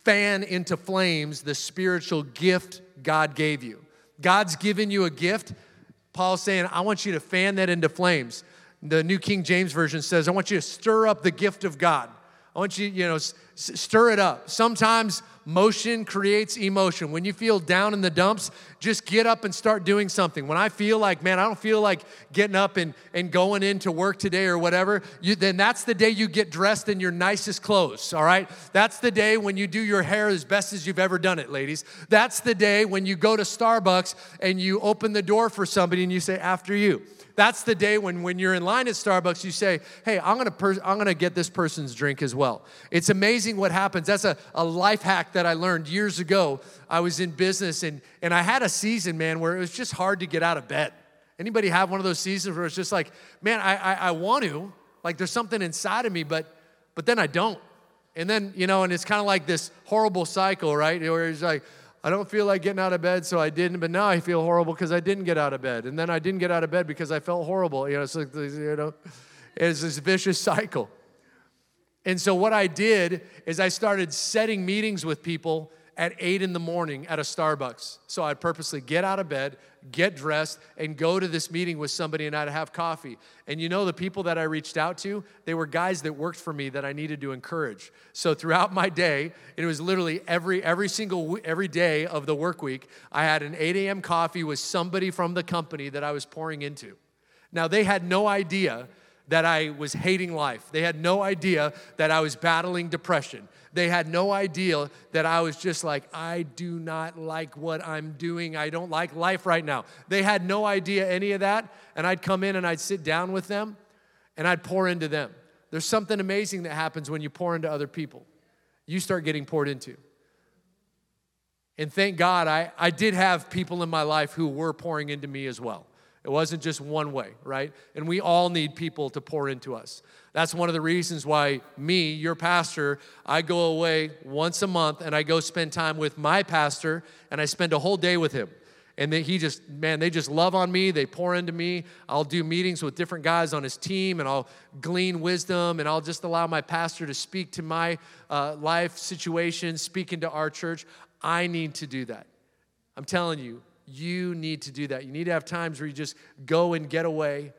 S2: fan into flames the spiritual gift God gave you. God's given you a gift. Paul's saying, I want you to fan that into flames. The New King James Version says, I want you to stir up the gift of God. I want you, you know, s- stir it up. Sometimes motion creates emotion. When you feel down in the dumps, just get up and start doing something. When I feel like, man, I don't feel like getting up and, and going into work today or whatever, you, then that's the day you get dressed in your nicest clothes, all right? That's the day when you do your hair as best as you've ever done it, ladies. That's the day when you go to Starbucks and you open the door for somebody and you say, after you. That's the day when, when you're in line at Starbucks, you say, Hey, I'm gonna, per- I'm gonna get this person's drink as well. It's amazing what happens. That's a, a life hack that I learned years ago. I was in business and, and I had a season, man, where it was just hard to get out of bed. Anybody have one of those seasons where it's just like, man, I, I, I want to, like there's something inside of me, but, but then I don't. And then, you know, and it's kind of like this horrible cycle, right? Where it's like, I don't feel like getting out of bed, so I didn't. But now I feel horrible because I didn't get out of bed, and then I didn't get out of bed because I felt horrible. You know, it's like you know, it's this vicious cycle. And so what I did is I started setting meetings with people at eight in the morning at a Starbucks. So I'd purposely get out of bed, get dressed, and go to this meeting with somebody and I'd have coffee. And you know, the people that I reached out to, they were guys that worked for me that I needed to encourage. So throughout my day, it was literally every every single every day of the work week, I had an 8 a.m. coffee with somebody from the company that I was pouring into. Now they had no idea that I was hating life. They had no idea that I was battling depression. They had no idea that I was just like, I do not like what I'm doing. I don't like life right now. They had no idea any of that. And I'd come in and I'd sit down with them and I'd pour into them. There's something amazing that happens when you pour into other people. You start getting poured into. And thank God I, I did have people in my life who were pouring into me as well. It wasn't just one way, right? And we all need people to pour into us. That's one of the reasons why me, your pastor, I go away once a month and I go spend time with my pastor and I spend a whole day with him. And then he just, man, they just love on me. They pour into me. I'll do meetings with different guys on his team and I'll glean wisdom and I'll just allow my pastor to speak to my uh, life situation, speak into our church. I need to do that. I'm telling you, you need to do that. You need to have times where you just go and get away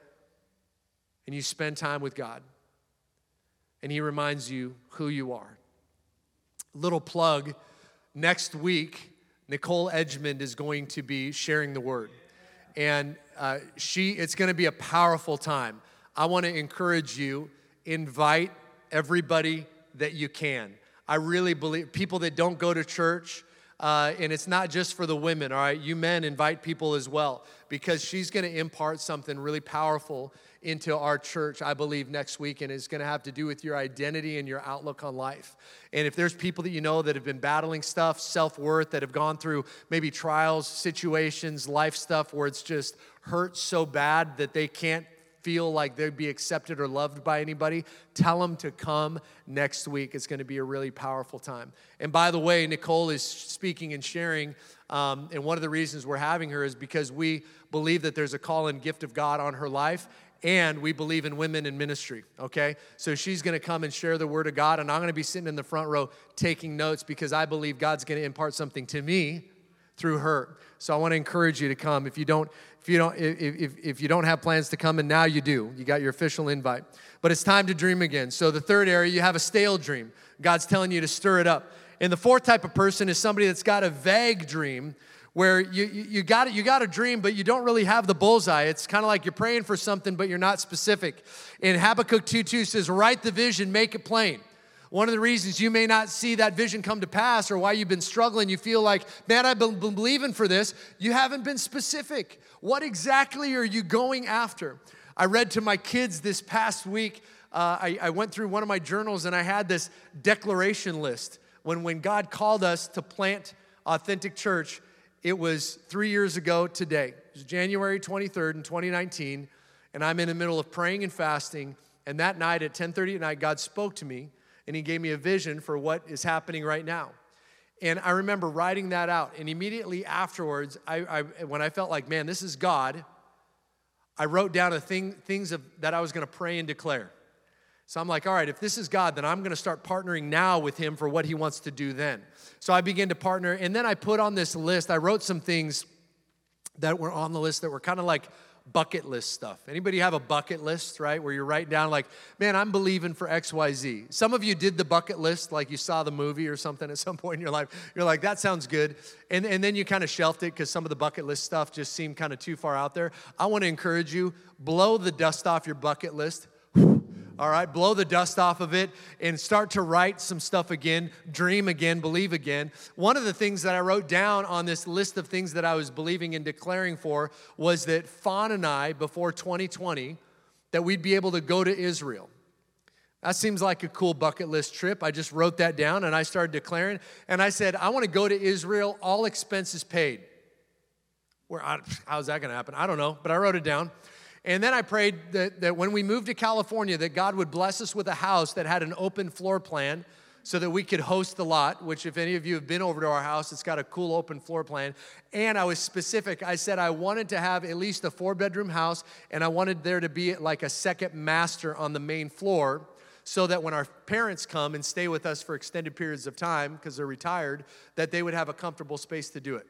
S2: and you spend time with God. And He reminds you who you are. Little plug next week, Nicole Edgmond is going to be sharing the word. And uh, she, it's going to be a powerful time. I want to encourage you, invite everybody that you can. I really believe people that don't go to church, uh, and it's not just for the women, all right? You men invite people as well because she's going to impart something really powerful into our church, I believe, next week, and it's going to have to do with your identity and your outlook on life. And if there's people that you know that have been battling stuff, self worth, that have gone through maybe trials, situations, life stuff where it's just hurt so bad that they can't feel like they'd be accepted or loved by anybody, tell them to come next week. It's going to be a really powerful time. And by the way, Nicole is speaking and sharing. Um, and one of the reasons we're having her is because we believe that there's a call and gift of God on her life. And we believe in women in ministry, okay? So she's gonna come and share the word of God, and I'm gonna be sitting in the front row taking notes because I believe God's gonna impart something to me through her. So I want to encourage you to come. If you don't, if you don't, if, if, if you don't have plans to come, and now you do, you got your official invite. But it's time to dream again. So the third area, you have a stale dream. God's telling you to stir it up. And the fourth type of person is somebody that's got a vague dream where you, you, you, got, you got a dream, but you don't really have the bullseye. It's kind of like you're praying for something, but you're not specific. And Habakkuk 2.2 says, write the vision, make it plain. One of the reasons you may not see that vision come to pass or why you've been struggling, you feel like, man, I've been believing for this. You haven't been specific. What exactly are you going after? I read to my kids this past week. Uh, I, I went through one of my journals and I had this declaration list. When, when God called us to plant Authentic Church, it was three years ago today. It was January 23rd in 2019, and I'm in the middle of praying and fasting. And that night at 10:30 at night, God spoke to me and he gave me a vision for what is happening right now. And I remember writing that out. And immediately afterwards, I, I, when I felt like, man, this is God, I wrote down a thing, things of, that I was going to pray and declare. So I'm like, all right, if this is God, then I'm going to start partnering now with Him for what He wants to do then. So I began to partner, and then I put on this list, I wrote some things that were on the list that were kind of like bucket list stuff. Anybody have a bucket list, right? Where you're writing down like, man, I'm believing for XYZ. Some of you did the bucket list, like you saw the movie or something at some point in your life. You're like, that sounds good. And, and then you kind of shelved it because some of the bucket list stuff just seemed kind of too far out there. I want to encourage you, blow the dust off your bucket list all right? Blow the dust off of it and start to write some stuff again, dream again, believe again. One of the things that I wrote down on this list of things that I was believing and declaring for was that Fawn and I, before 2020, that we'd be able to go to Israel. That seems like a cool bucket list trip. I just wrote that down and I started declaring. And I said, I want to go to Israel, all expenses paid. Where, how's that going to happen? I don't know, but I wrote it down. And then I prayed that, that when we moved to California, that God would bless us with a house that had an open floor plan so that we could host the lot, which, if any of you have been over to our house, it's got a cool open floor plan. And I was specific. I said I wanted to have at least a four bedroom house, and I wanted there to be like a second master on the main floor so that when our parents come and stay with us for extended periods of time because they're retired, that they would have a comfortable space to do it.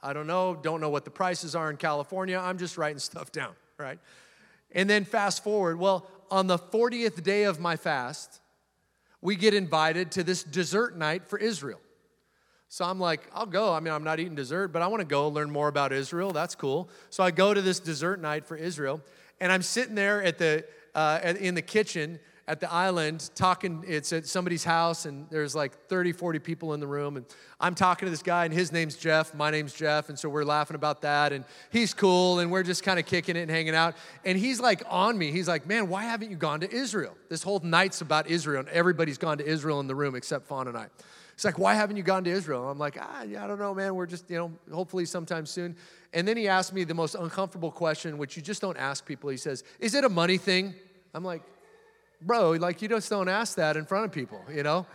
S2: I don't know, don't know what the prices are in California. I'm just writing stuff down right? And then fast forward, well, on the 40th day of my fast, we get invited to this dessert night for Israel. So I'm like, I'll go. I mean, I'm not eating dessert, but I want to go learn more about Israel. That's cool. So I go to this dessert night for Israel, and I'm sitting there at the uh, in the kitchen, at the island talking it's at somebody's house and there's like 30 40 people in the room and i'm talking to this guy and his name's jeff my name's jeff and so we're laughing about that and he's cool and we're just kind of kicking it and hanging out and he's like on me he's like man why haven't you gone to israel this whole night's about israel and everybody's gone to israel in the room except fawn and i He's like, why haven't you gone to Israel? I'm like, ah, yeah, I don't know, man. We're just, you know, hopefully sometime soon. And then he asked me the most uncomfortable question, which you just don't ask people. He says, is it a money thing? I'm like, bro, like you just don't ask that in front of people, you know?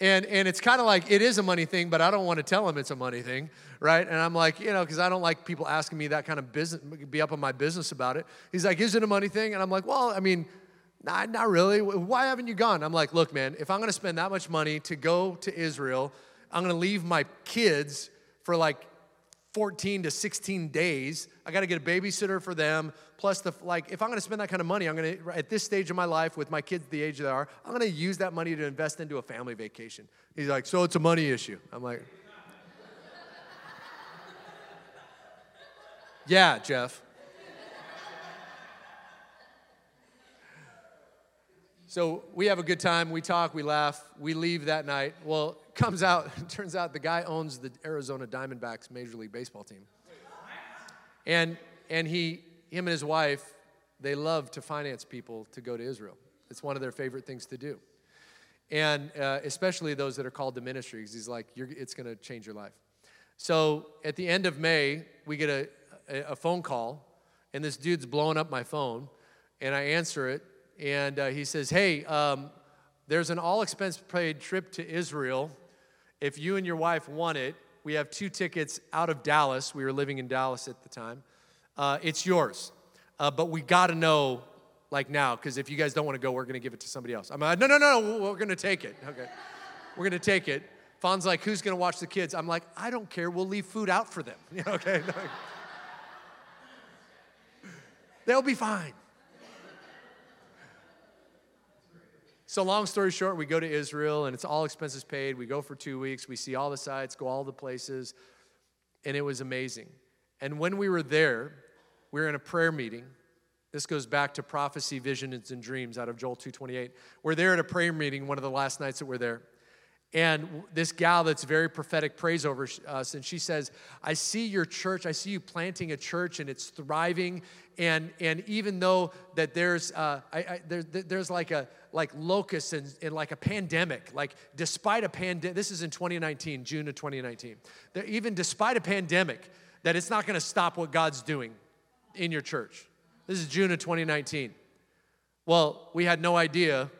S2: And, and it's kind of like it is a money thing, but I don't want to tell them it's a money thing, right? And I'm like, you know, because I don't like people asking me that kind of business, be up on my business about it. He's like, is it a money thing? And I'm like, well, I mean, not, not really. Why haven't you gone? I'm like, look, man, if I'm going to spend that much money to go to Israel, I'm going to leave my kids for like 14 to 16 days. I got to get a babysitter for them. Plus, the like, if I'm going to spend that kind of money, I'm going to at this stage of my life with my kids the age they are, I'm going to use that money to invest into a family vacation. He's like, so it's a money issue. I'm like, yeah, Jeff. So we have a good time. We talk, we laugh, we leave that night. Well, comes out, turns out the guy owns the Arizona Diamondbacks Major League Baseball team. And, and he, him and his wife, they love to finance people to go to Israel. It's one of their favorite things to do. And uh, especially those that are called to ministry, because he's like, it's going to change your life. So at the end of May, we get a, a, a, phone call, and this dude's blowing up my phone, and I answer it, and uh, he says, Hey, um, there's an all expense paid trip to Israel if you and your wife want it, we have two tickets out of Dallas. We were living in Dallas at the time. Uh, it's yours. Uh, but we got to know like now, because if you guys don't want to go, we're going to give it to somebody else. I'm like, no, no, no, no we're going to take it. Okay. We're going to take it. Fawn's like, who's going to watch the kids? I'm like, I don't care. We'll leave food out for them. okay. They'll be fine. So, long story short, we go to Israel and it's all expenses paid. We go for two weeks. We see all the sites, go all the places, and it was amazing. And when we were there, we were in a prayer meeting. This goes back to prophecy, visions, and dreams out of Joel 2:28. We're there at a prayer meeting one of the last nights that we're there. And this gal that's very prophetic prays over us, and she says, I see your church, I see you planting a church and it's thriving. And, and even though that there's, uh, I, I, there, there's like a like locusts and, and like a pandemic, like despite a pandemic, this is in 2019, June of 2019, that even despite a pandemic, that it's not gonna stop what God's doing in your church. This is June of 2019. Well, we had no idea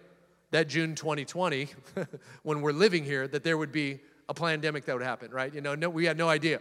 S2: that June 2020, when we're living here, that there would be a pandemic that would happen, right? You know, no, we had no idea.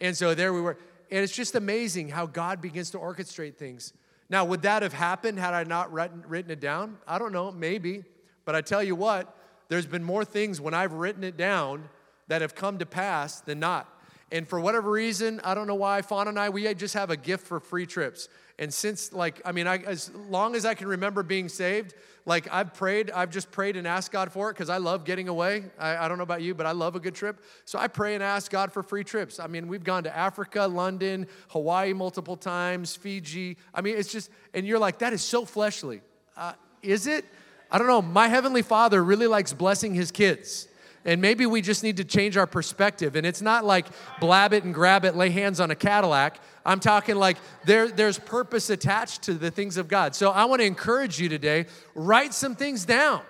S2: And so there we were. and it's just amazing how God begins to orchestrate things. Now, would that have happened had I not written, it down? I don't know, maybe. But I tell you what, there's been more things when I've written it down that have come to pass than not. And for whatever reason, I don't know why, Fawn and I, we just have a gift for free trips. And since, like, I mean, I, as long as I can remember being saved, like, I've prayed, I've just prayed and asked God for it because I love getting away. I, I don't know about you, but I love a good trip. So I pray and ask God for free trips. I mean, we've gone to Africa, London, Hawaii multiple times, Fiji. I mean, it's just, and you're like, that is so fleshly. Uh, is it? I don't know. My Heavenly Father really likes blessing His kids. And maybe we just need to change our perspective. And it's not like blab it and grab it, lay hands on a Cadillac. I'm talking like there, there's purpose attached to the things of God. So I want to encourage you today write some things down.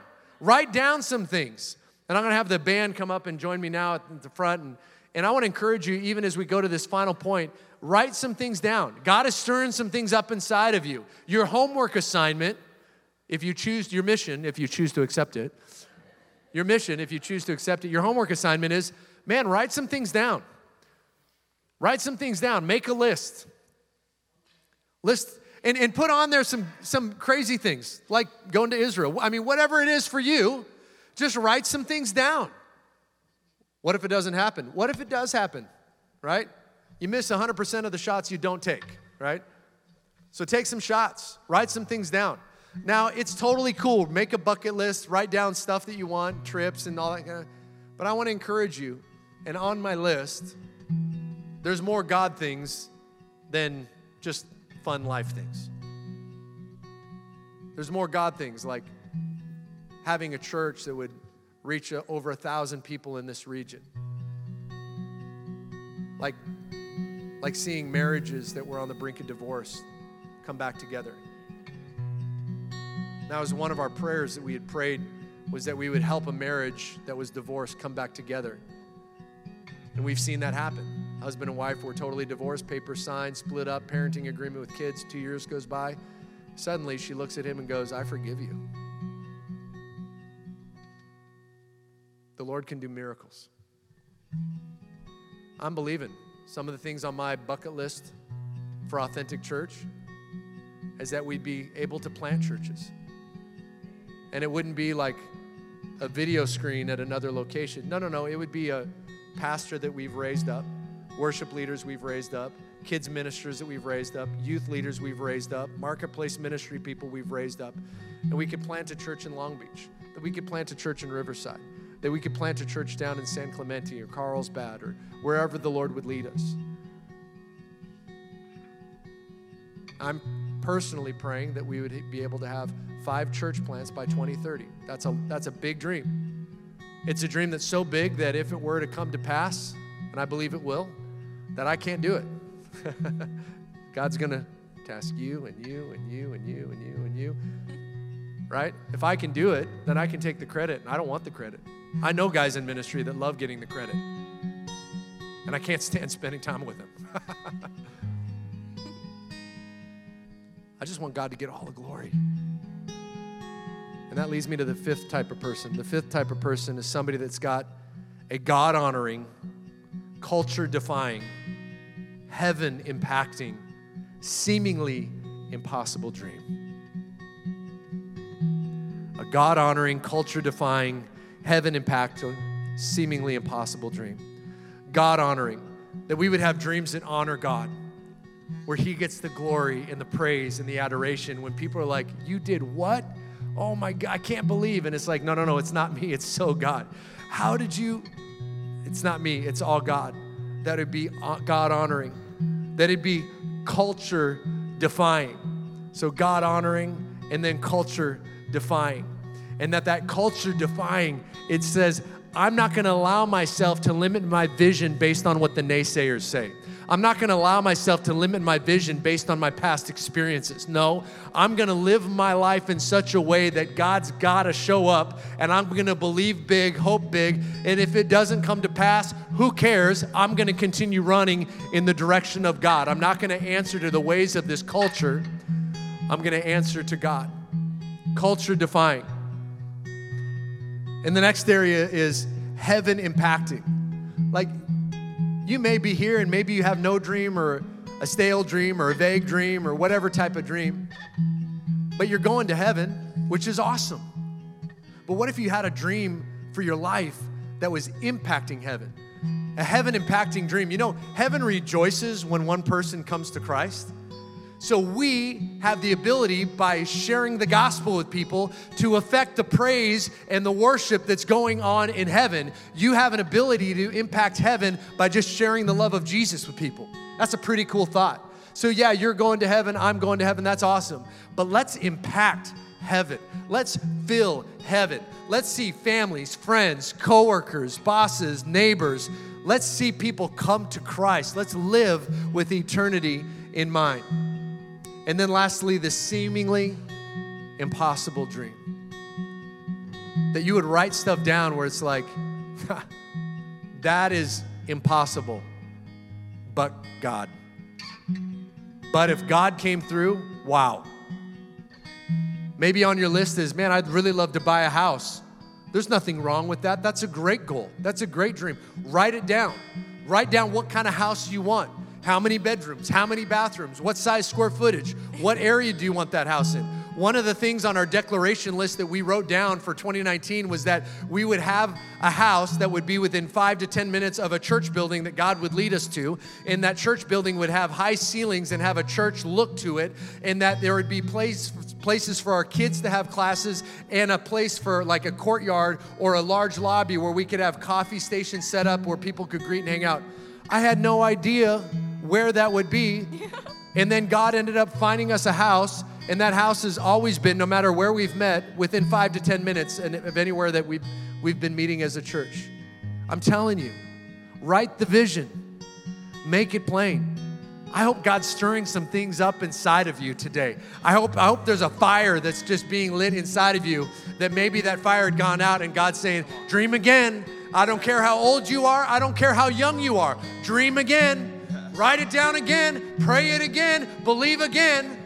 S2: Write down some things. And I'm going to have the band come up and join me now at the front. And, and I want to encourage you, even as we go to this final point, write some things down. God is stirring some things up inside of you. Your homework assignment, if you choose your mission, if you choose to accept it, your mission, if you choose to accept it, your homework assignment is man, write some things down. Write some things down. Make a list. List and, and put on there some, some crazy things like going to Israel. I mean, whatever it is for you, just write some things down. What if it doesn't happen? What if it does happen, right? You miss 100% of the shots you don't take, right? So take some shots, write some things down. Now, it's totally cool. Make a bucket list, write down stuff that you want, trips and all that kind of. But I want to encourage you, and on my list, there's more God things than just fun life things. There's more God things like having a church that would reach over a thousand people in this region. Like, like seeing marriages that were on the brink of divorce come back together. That was one of our prayers that we had prayed was that we would help a marriage that was divorced come back together. And we've seen that happen. Husband and wife were totally divorced, papers signed, split up, parenting agreement with kids. Two years goes by. Suddenly she looks at him and goes, I forgive you. The Lord can do miracles. I'm believing some of the things on my bucket list for Authentic Church is that we'd be able to plant churches and it wouldn't be like a video screen at another location. No, no, no. It would be a pastor that we've raised up, worship leaders we've raised up, kids ministers that we've raised up, youth leaders we've raised up, marketplace ministry people we've raised up. And we could plant a church in Long Beach, that we could plant a church in Riverside, that we could plant a church down in San Clemente or Carlsbad or wherever the Lord would lead us. I'm personally praying that we would be able to have five church plants by 2030. That's a, that's a big dream. It's a dream that's so big that if it were to come to pass, and I believe it will, that I can't do it. God's going to task you and you and you and you and you and you. Right? If I can do it, then I can take the credit, and I don't want the credit. I know guys in ministry that love getting the credit, and I can't stand spending time with them. I just want God to get all the glory. And that leads me to the fifth type of person. The fifth type of person is somebody that's got a God honoring, culture defying, heaven impacting, seemingly impossible dream. A God honoring, culture defying, heaven impacting, seemingly impossible dream. God honoring, that we would have dreams that honor God where He gets the glory and the praise and the adoration when people are like, You did what? Oh my God, I can't believe. And it's like, No, no, no, it's not me, it's so God. How did you? It's not me, it's all God. That would be uh, God honoring, that it'd be culture defying. So, God honoring and then culture defying. And that that culture defying, it says, I'm not going to allow myself to limit my vision based on what the naysayers say. I'm not going to allow myself to limit my vision based on my past experiences. No, I'm going to live my life in such a way that God's got to show up and I'm going to believe big, hope big. And if it doesn't come to pass, who cares? I'm going to continue running in the direction of God. I'm not going to answer to the ways of this culture. I'm going to answer to God. Culture defying. And the next area is heaven impacting. You may be here and maybe you have no dream or a stale dream or a vague dream or whatever type of dream, but you're going to heaven, which is awesome. But what if you had a dream for your life that was impacting heaven? A heaven impacting dream. You know, heaven rejoices when one person comes to Christ. So we have the ability by sharing the gospel with people to affect the praise and the worship that's going on in heaven. You have an ability to impact heaven by just sharing the love of Jesus with people. That's a pretty cool thought. So, yeah, you're going to heaven, I'm going to heaven, that's awesome. But let's impact heaven. Let's fill heaven. Let's see families, friends, coworkers, bosses, neighbors. Let's see people come to Christ. Let's live with eternity in mind. And then lastly, the seemingly impossible dream. That you would write stuff down where it's like, that is impossible, but God. But if God came through, wow. Maybe on your list is, man, I'd really love to buy a house. There's nothing wrong with that. That's a great goal. That's a great dream. Write it down. Write down what kind of house you want. How many bedrooms? How many bathrooms? What size square footage? What area do you want that house in? One of the things on our declaration list that we wrote down for 2019 was that we would have a house that would be within five to 10 minutes of a church building that God would lead us to. And that church building would have high ceilings and have a church look to it. And that there would be place, places for our kids to have classes and a place for like a courtyard or a large lobby where we could have coffee stations set up where people could greet and hang out. I had no idea where that would be. And then God ended up finding us a house, and that house has always been, no matter where we've met, within five to 10 minutes and of anywhere that we've, we've been meeting as a church. I'm telling you, write the vision, make it plain. I hope God's stirring some things up inside of you today. I hope, I hope there's a fire that's just being lit inside of you that maybe that fire had gone out and God's saying, Dream again. I don't care how old you are, I don't care how young you are. Dream again. Write it down again, pray it again, believe again.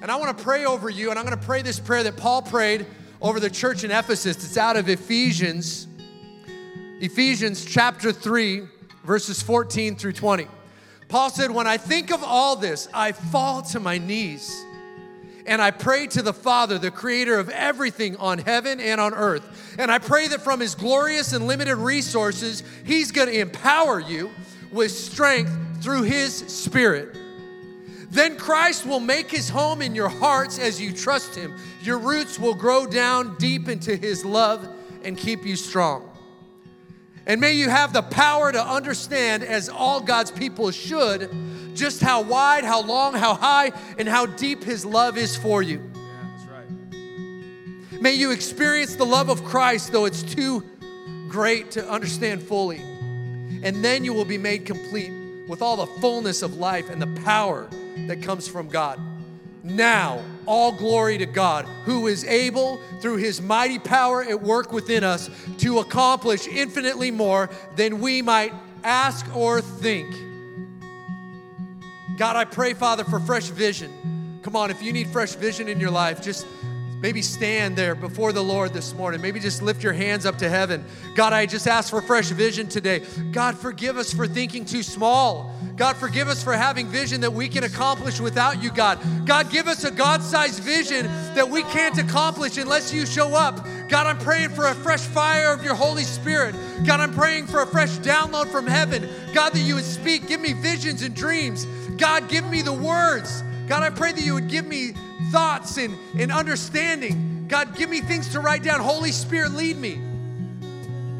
S2: And I want to pray over you, and I'm going to pray this prayer that Paul prayed over the church in Ephesus. It's out of Ephesians, Ephesians chapter 3, verses 14 through 20. Paul said, When I think of all this, I fall to my knees. And I pray to the Father, the creator of everything on heaven and on earth. And I pray that from his glorious and limited resources, he's going to empower you with strength through His Spirit. Then Christ will make His home in your hearts as you trust Him. Your roots will grow down deep into His love and keep you strong. And may you have the power to understand, as all God's people should, just how wide, how long, how high, and how deep His love is for you.
S3: Yeah, that's right.
S2: May you experience the love of Christ, though it's too great to understand fully. And then you will be made complete with all the fullness of life and the power that comes from God. Now, all glory to God, who is able, through his mighty power at work within us, to accomplish infinitely more than we might ask or think. God, I pray, Father, for fresh vision. Come on, if you need fresh vision in your life, just Maybe stand there before the Lord this morning. Maybe just lift your hands up to heaven. God, I just ask for fresh vision today. God, forgive us for thinking too small. God, forgive us for having vision that we can accomplish without you, God. God, give us a God sized vision that we can't accomplish unless you show up. God, I'm praying for a fresh fire of your Holy Spirit. God, I'm praying for a fresh download from heaven. God, that you would speak, give me visions and dreams. God, give me the words. God, I pray that you would give me thoughts and, and understanding. God, give me things to write down. Holy Spirit, lead me.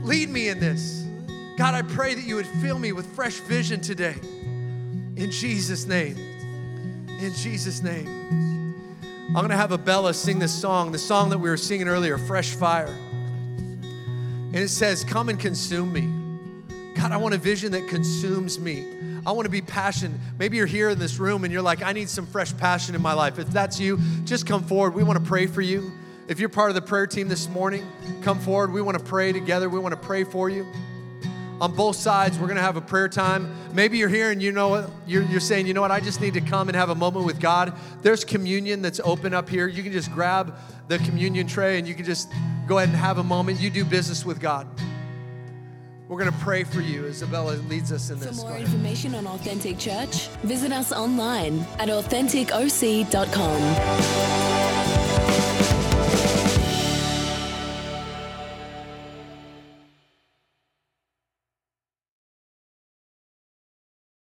S2: Lead me in this. God, I pray that you would fill me with fresh vision today. In Jesus' name. In Jesus' name. I'm going to have Abella sing this song, the song that we were singing earlier, Fresh Fire. And it says, Come and consume me. God, I want a vision that consumes me. I want to be passionate. Maybe you're here in this room and you're like, I need some fresh passion in my life. If that's you, just come forward. We want to pray for you. If you're part of the prayer team this morning, come forward. We want to pray together. We want to pray for you. On both sides, we're going to have a prayer time. Maybe you're here and you know what, you're, you're saying, you know what, I just need to come and have a moment with God. There's communion that's open up here. You can just grab the communion tray and you can just go ahead and have a moment. You do business with God. We're going to pray for you. Isabella leads us in this. For
S1: more information on Authentic Church, visit us online at AuthenticOC.com.